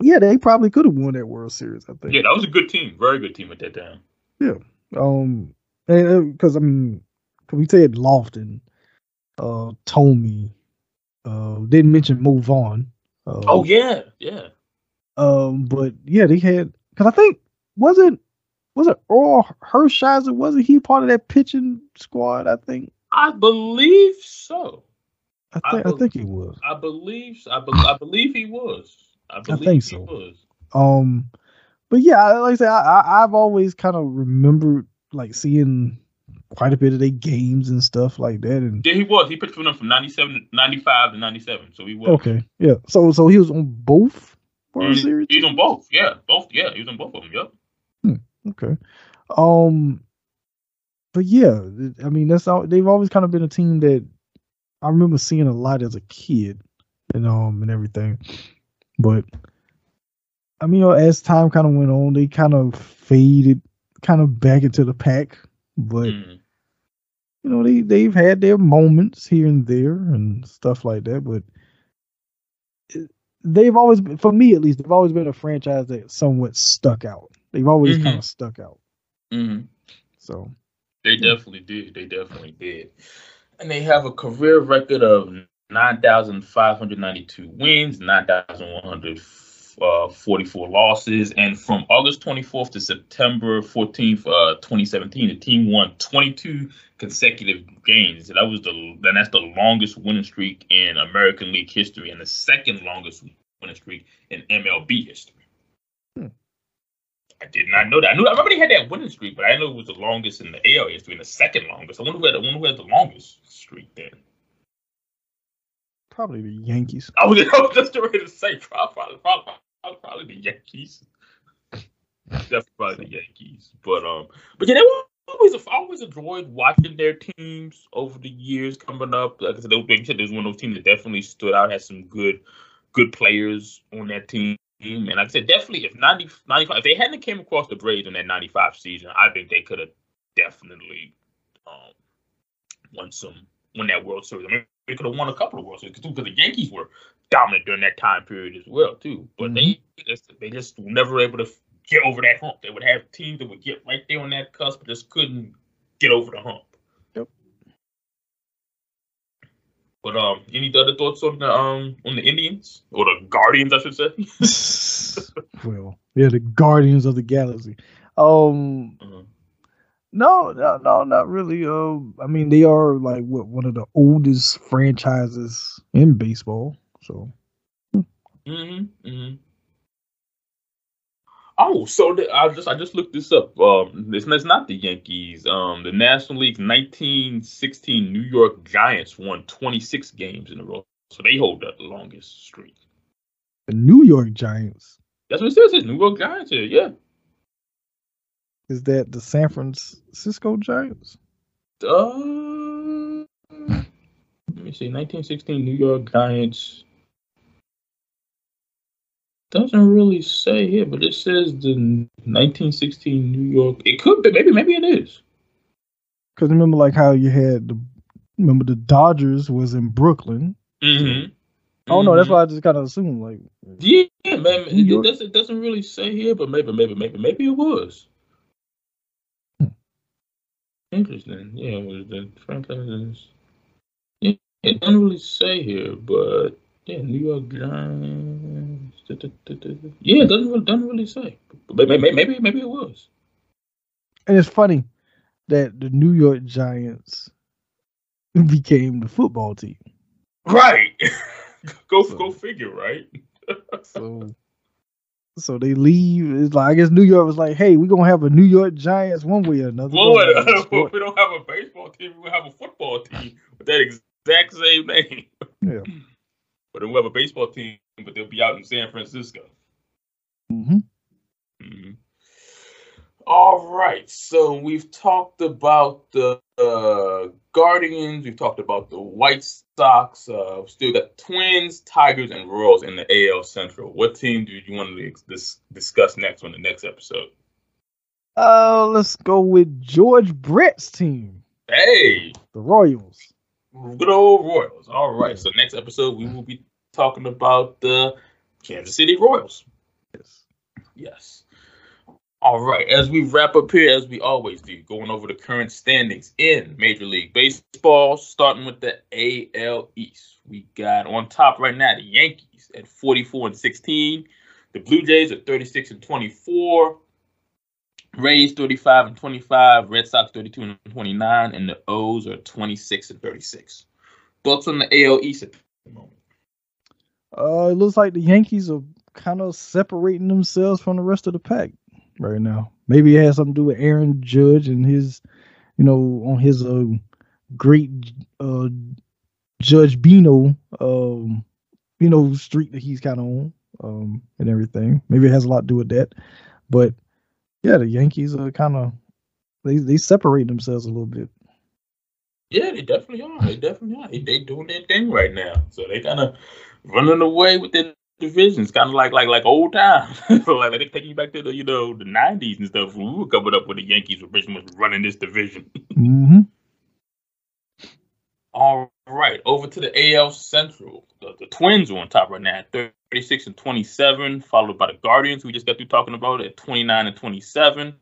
yeah, they probably could have won that World Series. I think. Yeah, that was a good team, very good team at that time. Yeah. Um, because I mean, we said Lofton, uh, Thome, uh, didn't mention Move On. Uh, oh yeah, yeah. Um, but yeah, they had because I think wasn't was it Orel Hershiser? Wasn't he part of that pitching squad? I think. I believe so. I think I, be- I think he was. I believe I, be- I believe he was. I, I think so. Was. Um, but yeah, like I said, I, I've always kind of remembered like seeing quite a bit of their games and stuff like that. And yeah, he was. He pitched for them from 97 to 95 to 97. So he was. Okay. Yeah. So so he was on both World mm-hmm. Series? He's on both. Yeah. Both. Yeah. He was on both of them. Yep. Hmm. Okay. Um but yeah, I mean that's all they've always kind of been a team that I remember seeing a lot as a kid and um and everything. But I mean, you know, as time kind of went on, they kind of faded kind of back into the pack but mm. you know they they've had their moments here and there and stuff like that. But they've always been, for me at least, they've always been a franchise that somewhat stuck out. They've always mm-hmm. kind of stuck out. Mm-hmm. So they definitely did. They definitely did. And they have a career record of 9,592 wins, 9,144 uh, losses. And from August 24th to September 14th, uh, 2017, the team won 22 consecutive games. That was the then that's the longest winning streak in American League history and the second longest winning streak in MLB history. Hmm. I did not know that. I knew I remember they had that winning streak, but I know it was the longest in the AL history and the second longest. I wonder who had, I wonder who had the longest streak then. Probably the Yankees. I was, I was just ready to say probably, probably, probably, probably the Yankees. Definitely probably the Yankees. But um, but yeah, they were always I always enjoyed watching their teams over the years coming up. Like I said, they said there's one of those teams that definitely stood out, had some good good players on that team. And like I said, definitely if 90, 95, if they hadn't came across the Braves in that 95 season, I think they could have definitely um, won some won that World Series. I mean, they could have won a couple of World Series because the Yankees were dominant during that time period as well too. But mm-hmm. they just, they just were never able to get over that hump. They would have teams that would get right there on that cusp, but just couldn't get over the hump. Yep. But um, any other thoughts on the um on the Indians or the Guardians, I should say? well, yeah, the Guardians of the Galaxy. Um, uh-huh. No, no, no, not really. Um, I mean, they are like what one of the oldest franchises in baseball. So. Mm-hmm. mm-hmm. Oh, so the, I just I just looked this up. Um, it's, it's not the Yankees. Um, the National League's 1916 New York Giants won 26 games in a row, so they hold the longest streak. The New York Giants. That's what it says. It's New York Giants here. Yeah. Is that the San Francisco Giants? Uh, let me see. 1916 New York Giants. Doesn't really say here, but it says the 1916 New York. It could be. Maybe. Maybe it is. Because remember, like how you had the remember the Dodgers was in Brooklyn. Mm-hmm. Oh no, that's mm-hmm. why I just kind of assumed like. Yeah, man. It, doesn't, it doesn't really say here, but maybe, maybe, maybe, maybe it was. Interesting. Yeah, was the franchises. Yeah, it doesn't really say here, but yeah, New York Giants. Da, da, da, yeah, it doesn't really, doesn't really say. But maybe, maybe maybe it was. And it's funny that the New York Giants became the football team. Right. go so, go figure, right? so so they leave. It's like I guess New York was like, "Hey, we're gonna have a New York Giants one way or another." One way, we don't have a baseball team. We have a football team with that exact same name. Yeah, but then we have a baseball team, but they'll be out in San Francisco. Mm-hmm. mm-hmm. All right, so we've talked about the uh, Guardians. We've talked about the White Sox. Uh, still got Twins, Tigers, and Royals in the AL Central. What team do you want to dis- discuss next on the next episode? Uh, let's go with George Brett's team. Hey, the Royals. Good old Royals. All right. So next episode we will be talking about the Kansas City Royals. Yes. Yes. All right, as we wrap up here, as we always do, going over the current standings in Major League Baseball, starting with the AL East. We got on top right now the Yankees at 44 and 16, the Blue Jays at 36 and 24, Rays 35 and 25, Red Sox 32 and 29, and the O's are 26 and 36. Thoughts on the AL East at the moment? Uh, it looks like the Yankees are kind of separating themselves from the rest of the pack right now. Maybe it has something to do with Aaron Judge and his, you know, on his uh, great uh, Judge Bino, um, you know, streak that he's kind of on um, and everything. Maybe it has a lot to do with that. But yeah, the Yankees are kind of they they separate themselves a little bit. Yeah, they definitely are. They definitely are. They, they doing their thing right now. So they kind of running away with their divisions, kind of like like like old times. like they taking you back to the you know the nineties and stuff. When we were coming up with the Yankees were pretty much running this division. mm-hmm. All right, over to the AL Central. The, the Twins are on top right now, thirty six and twenty seven, followed by the Guardians. We just got through talking about at twenty nine and twenty seven.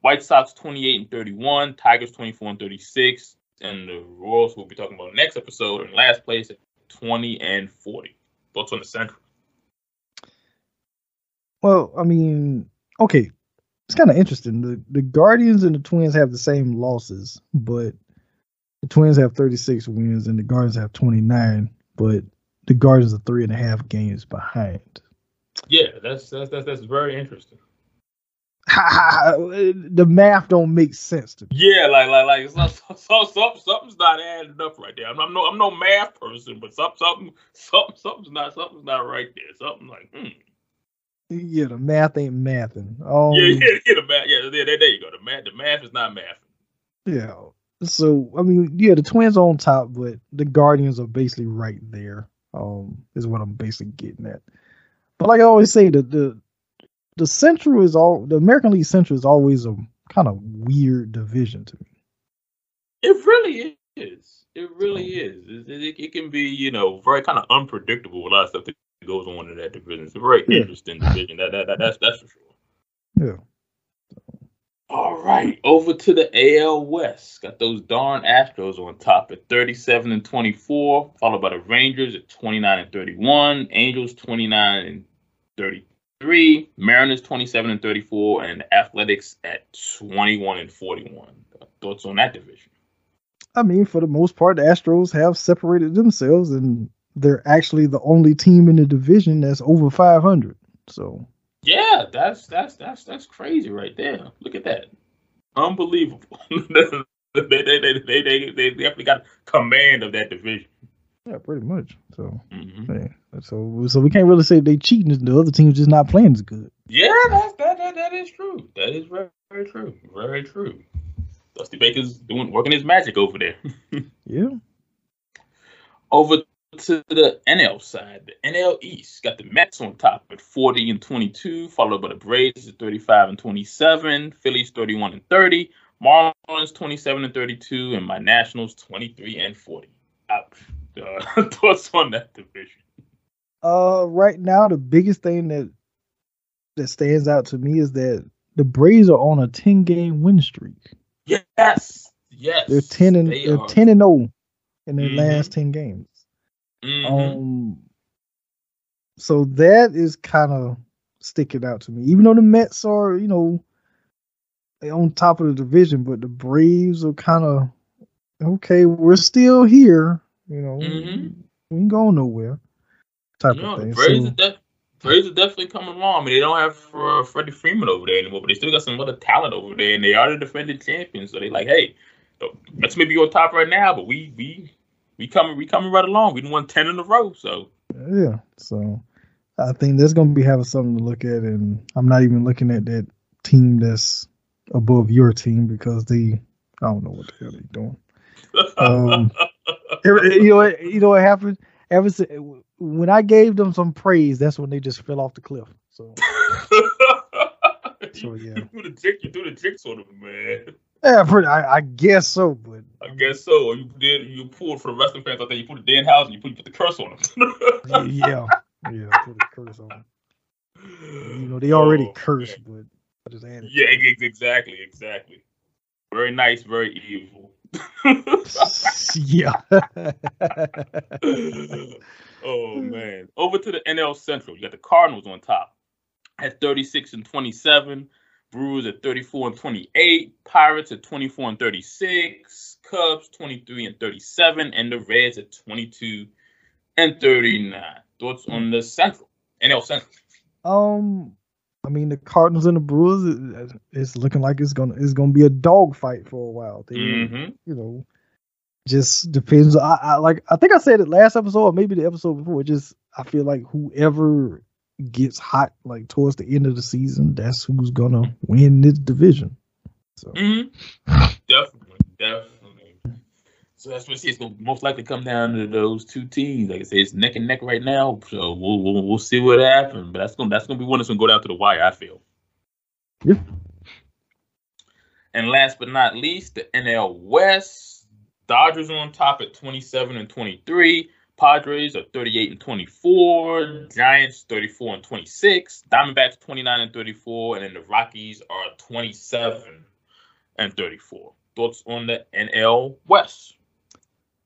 White Sox twenty eight and thirty one, Tigers twenty four and thirty six, and the Royals we'll be talking about next episode in last place at 20 and 40. Thoughts on the Central? Well, I mean, okay, it's kind of interesting. The the Guardians and the Twins have the same losses, but the Twins have 36 wins and the Guardians have 29. But the Guardians are three and a half games behind. Yeah, that's that's that's, that's very interesting. the math don't make sense to me. Yeah, like like like so, so, so, something's not adding up right there. I'm, I'm, no I'm no math person, but something something something something's not something's not right there. Something like hmm. Yeah, the math ain't mathing. Um, yeah, yeah, yeah, the math. Yeah, there, there you go. The math, the math is not mathing. Yeah. So I mean, yeah, the Twins are on top, but the Guardians are basically right there. Um, is what I'm basically getting at. But like I always say, the the the Central is all the American League Central is always a kind of weird division to me. It really is. It really is. It, it, it can be, you know, very kind of unpredictable. A lot of stuff that goes on in that division. It's a very yeah. interesting division. That, that, that that's that's for sure. Yeah. All right, over to the AL West. Got those darn Astros on top at 37 and 24, followed by the Rangers at 29 and 31, Angels 29 and 33, Mariners 27 and 34, and Athletics at 21 and 41. Thoughts on that division? I mean, for the most part, the Astros have separated themselves, and they're actually the only team in the division that's over 500. So yeah, that's that's that's that's crazy right there. Look at that, unbelievable. they, they, they, they, they, they definitely got command of that division. Yeah, pretty much. So, mm-hmm. yeah. so so we can't really say they cheating. The other team's just not playing as good. Yeah, that's that that, that is true. That is very very true. Very true. Dusty Baker's doing working his magic over there. yeah. Over to the NL side, the NL East got the Mets on top at 40 and 22, followed by the Braves at 35 and 27, Phillies 31 and 30, Marlins 27 and 32, and my Nationals 23 and 40. Ouch. Uh, thoughts on that division? Uh, right now the biggest thing that that stands out to me is that the Braves are on a 10 game win streak. Yes. Yes. They're 10 and they are 10 and 0 in their mm-hmm. last 10 games. Mm-hmm. Um, so that is kind of sticking out to me. Even though the Mets are, you know, on top of the division, but the Braves are kind of okay. We're still here, you know. Mm-hmm. We ain't going nowhere. Type no, of thing. Braves, so, are def- Braves are definitely coming along. I mean, they don't have uh, Freddie Freeman over there anymore, but they still got some other talent over there, and they are the defending champions. So they like, hey, let's maybe on top right now, but we we we coming we coming right along. We won ten in a row, so yeah. So I think that's gonna be having something to look at, and I'm not even looking at that team that's above your team because they I don't know what the hell they're doing. Um, you know what you know what happened? Ever since, when I gave them some praise, that's when they just fell off the cliff. So, so yeah, you threw the jig, you threw the jigs on them, man. Yeah, pretty, I, I, guess so, but I guess so. You did you pulled for the wrestling fans out there. You put a Dan House and you put, you put the curse on them. yeah, yeah, put the curse on them. You know they already oh, cursed, man. but I just added. Yeah, exactly, exactly. Very nice, very evil. yeah. oh man. Over to the NL Central. You got the Cardinals on top at 36 and 27. Brewers at 34 and 28, Pirates at 24 and 36, Cubs 23 and 37, and the Reds at 22 and 39. Thoughts on the Central, NL Central? Um, I mean the Cardinals and the Brewers. It's looking like it's gonna it's gonna be a dogfight for a while. They, mm-hmm. You know, just depends. I, I like I think I said it last episode or maybe the episode before. Just I feel like whoever gets hot like towards the end of the season, that's who's gonna win this division. So mm-hmm. definitely, definitely. So that's what I see. It's gonna most likely come down to those two teams. Like I say, it's neck and neck right now. So we'll we'll, we'll see what happens. But that's gonna that's gonna be one that's gonna go down to the wire. I feel. Yeah. And last but not least, the NL West. Dodgers on top at 27 and 23. Padres are 38 and 24, Giants 34 and 26, Diamondbacks 29 and 34, and then the Rockies are 27 and 34. Thoughts on the NL West?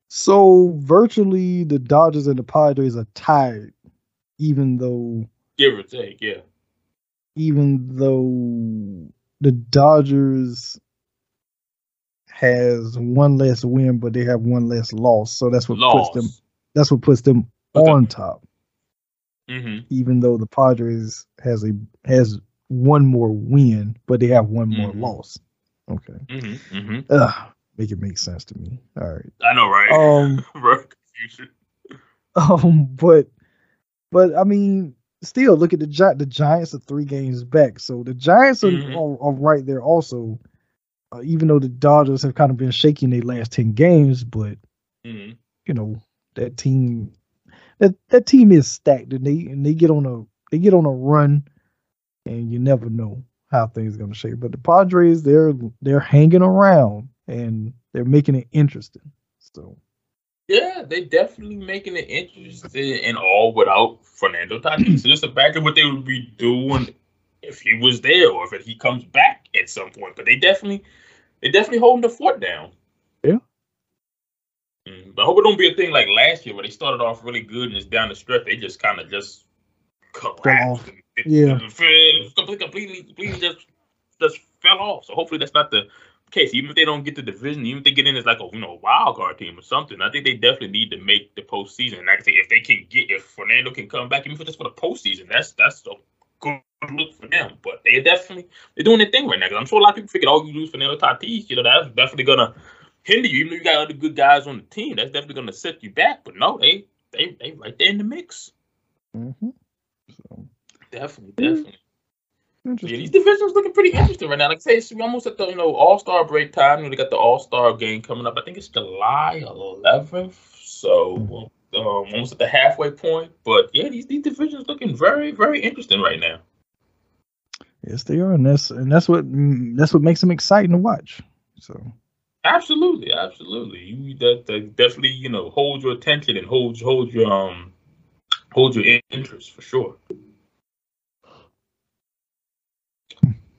So virtually the Dodgers and the Padres are tied, even though Give or take, yeah. even though the Dodgers has one less win, but they have one less loss. So that's what puts them Loss. That's what puts them Okay. on top. Mm-hmm. Even though the Padres has a has one more win, but they have one more Mhm. loss. Okay. Mm-hmm. Mm-hmm. Ugh, make it make sense to me. All right. I know, right? Um. Confusion. Um, but but I mean, still look at the Gi- the Giants are three games back, so the Giants are, Mhm. are, are right there also. Uh, even though the Dodgers have kind of been shaking their last ten games, but Mm-hmm. you know that team that that team is stacked, and they and they get on a they get on a run, and you never know how things are going to shape. But the Padres, they're they're hanging around and they're making it interesting. So Yeah, they definitely making it interesting and all without Fernando Tatis. so just imagine what they would be doing if he was there or if he comes back at some point. But they definitely, they definitely holding the fort down. Mm, but I hope it don't be a thing like last year where they started off really good and it's down the stretch they just kind of just collapsed. off. and it- Yeah. completely, completely, completely just just fell off. So hopefully that's not the case. Even if they don't get the division, even if they get in as like a you know wild card team or something, I think they definitely need to make the postseason. And like I say, if they can get if Fernando can come back, even if it's just for the postseason, that's that's a good look for them. But they definitely they're doing their thing right now. Because I'm sure a lot of people figured, all you do lose Fernando Tatis, you know, that's definitely gonna hinder you. Even if you got other good guys on the team, that's definitely gonna set you back. But no, they they they right there in the mix. mhm. so Definitely, Yeah. definitely. Yeah, these divisions looking pretty interesting right now. Like I say, it's we're almost at the you know All Star break time. You know, they got the All Star game coming up. I think it's July 11th. So um, almost at the halfway point. But yeah, these these divisions looking very very interesting right now. Yes, they are, and that's and that's what mm, that's what makes them exciting to watch. So Absolutely, absolutely. You that, that definitely you know hold your attention and hold hold your um hold your interest for sure.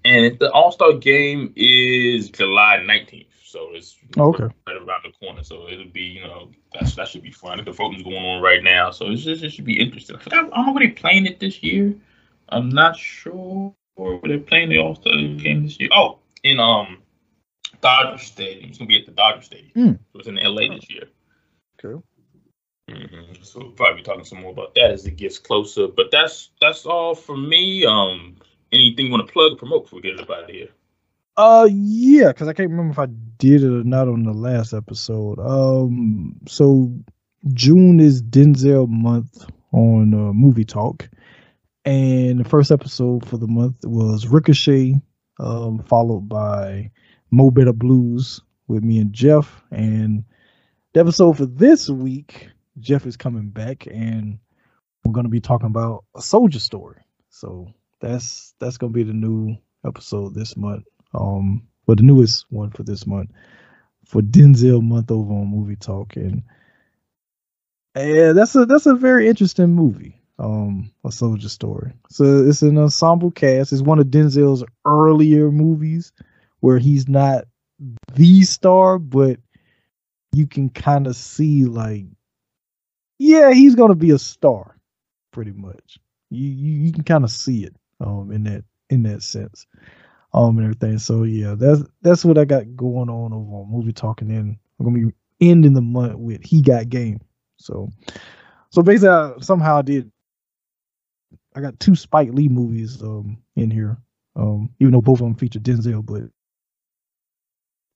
And the All Star game is July 19th, so it's Okay. right around the corner. So it'll be you know that's that should be fun. The voting's going on right now, so it's just, it should be interesting. I, don't know where they're playing it this year. I'm not sure where they're playing the All Star game this year. Oh, in um Dodger Stadium. It's gonna be at the Dodger Stadium. Hmm. So it's in LA this year. cool. hmm So we'll probably be talking some more about that as it gets closer. But that's that's all for me. Um, anything you want to plug or promote before we get it out of here? Uh, yeah, because I can't remember if I did it or not on the last episode. Um, so June is Denzel month on uh, Movie Talk, and the first episode for the month was Ricochet, um, followed by Mo Better Blues with me and Jeff, and the episode for this week, Jeff is coming back, and we're gonna be talking about a soldier story. So that's that's gonna be the new episode this month. Um well the newest one for this month for Denzel month over on movie talk. And yeah that's a that's a very interesting movie um a soldier story. So it's an ensemble cast. It's one of Denzel's earlier movies where he's not the star but you can kind of see like yeah he's gonna be a star pretty much you you, you can kind of see it um in that in that sense um and everything. So yeah, that's that's what I got going on over on movie talking. In I'm gonna be ending the month with He Got Game. So so basically, I, somehow I did. I got two Spike Lee movies um in here, um even though both of them feature Denzel, but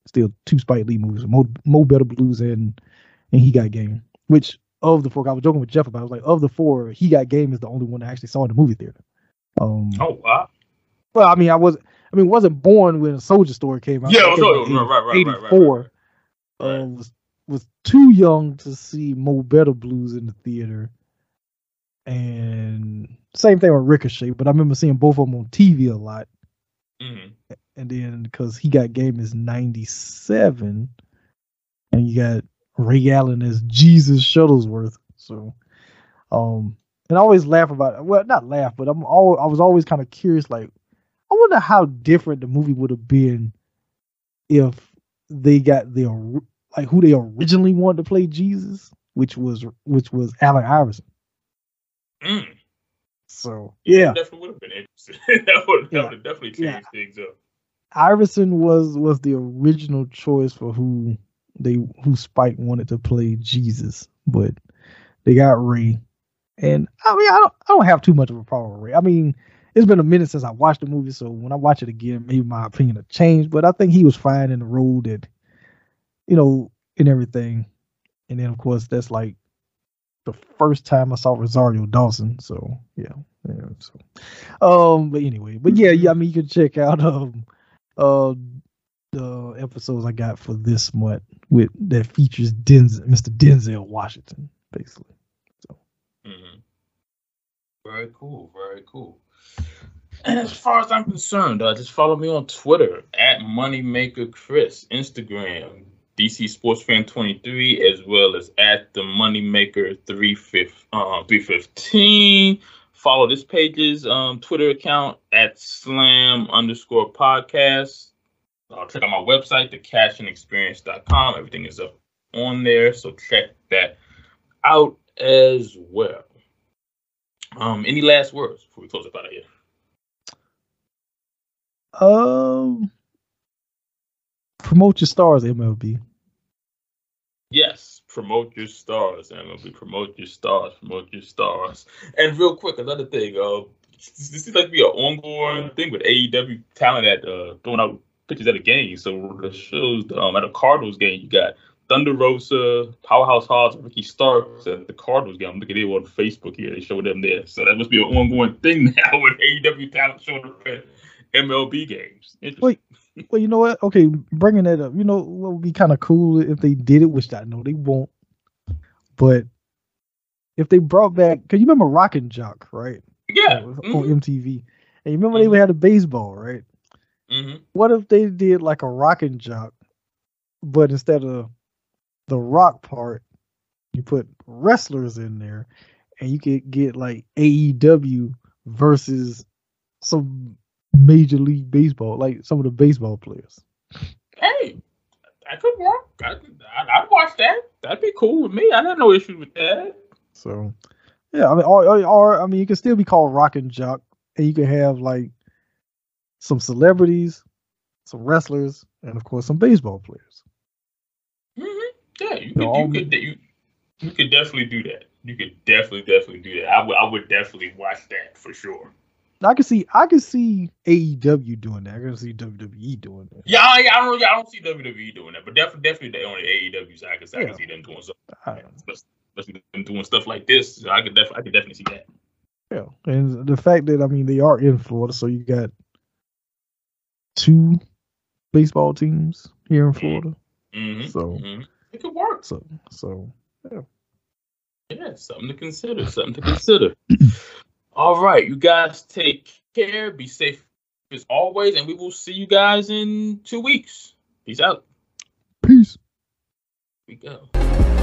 still two Spike Lee movies, Mo, Mo Better Blues and and He Got Game. Which of the four, I was joking with Jeff about. I was like, of the four, He Got Game is the only one I actually saw in the movie theater. Um, Oh wow. well, I mean, I was, I mean, wasn't born when a Soldier Story came out. Yeah, That came no, no, right, right, right, right, right, 84. right. Um, was was too young to see Mo Better Blues in the theater, and same thing with Ricochet. But I remember seeing both of them on TV a lot, Mhm. And then because he got game is '97, and you got Ray Allen as Jesus Shuttlesworth. So, um, and I always laugh about it. Well, not laugh, but I'm all I was always kind of curious. Like, I wonder how different the movie would have been if they got the like who they originally wanted to play Jesus, which was which was Allen Iverson. Mm. So yeah, definitely would have been interesting. that would Yeah. have definitely Yeah. changed things up. Iverson was was the original choice for who they who Spike wanted to play Jesus, but they got Ray. And I mean, I don't, I don't have too much of a problem with Ray. I mean, it's been a minute since I watched the movie, so when I watch it again, maybe my opinion will change. But I think he was fine in the role that, you know, and everything. And then of course that's like the first time I saw Rosario Dawson. So yeah, yeah. So, um, but anyway, but yeah, yeah. I mean, you can check out um, uh, the episodes I got for this month with that features Denzel, Mr. Denzel Washington, basically. hmm Very cool. Very cool. And as far as I'm concerned, uh, just follow me on Twitter at Moneymaker Chris, Instagram DC Sports Fan 23, as well as at the Moneymaker 315, uh, 315. Follow this page's um, Twitter account at Slam underscore podcast. Uh, check out my website, thecashingexperience.com. Everything is up on there, so check that out as well. Um, any last words before we close up out of here? Um, promote your stars, MLB. Yes, promote your stars, MLB. Promote your stars. Promote your stars. And real quick, another thing. Uh, this seems like to be an ongoing thing with AEW talent at uh, throwing out pictures at a game. So the shows um, at a Cardinals game, you got Thunder Rosa, Powerhouse Hobbs, Ricky Starks at the Cardinals game. I'm looking at it on Facebook here. They showed them there. So that must be an ongoing thing now with AEW talent showing up at MLB games. Wait. Well, you know what? Okay, bringing that up. You know what would be kind of cool if they did it, which I know they won't. But if they brought back, cause you remember Rock N' Jock, right? Yeah. On Mhm. MTV, and you remember they even had a baseball, right? Mhm. What if they did like a Rock N' Jock, but instead of the rock part, you put wrestlers in there, and you could get like AEW versus some Major League Baseball, like some of the baseball players. Hey, that could work. I, I, I'd watch that. That'd be cool with me. I had no issue with that. So, yeah, I mean, or, or, I mean, you can still be called Rock and Jock, and you can have like some celebrities, some wrestlers, and of course some baseball players. hmm Yeah, you could, you could, you, you could definitely do that. You could definitely, definitely do that. I would, I would definitely watch that for sure. I can see, I can see AEW doing that. I can see WWE doing that. Yeah, I, I don't, I don't see WWE doing that, but definitely, definitely they on the AEW side. I can, I can see them doing something, especially them doing stuff like this. I could definitely, I could definitely see that. yeah, and the fact that I mean they are in Florida, so you got two baseball teams here in Florida. hmm So, hmm It could work. so, so yeah, Yeah, something to consider. Something to consider. All right, you guys take care. Be safe as always, and we will see you guys in two weeks. Peace out. peace. Here we go.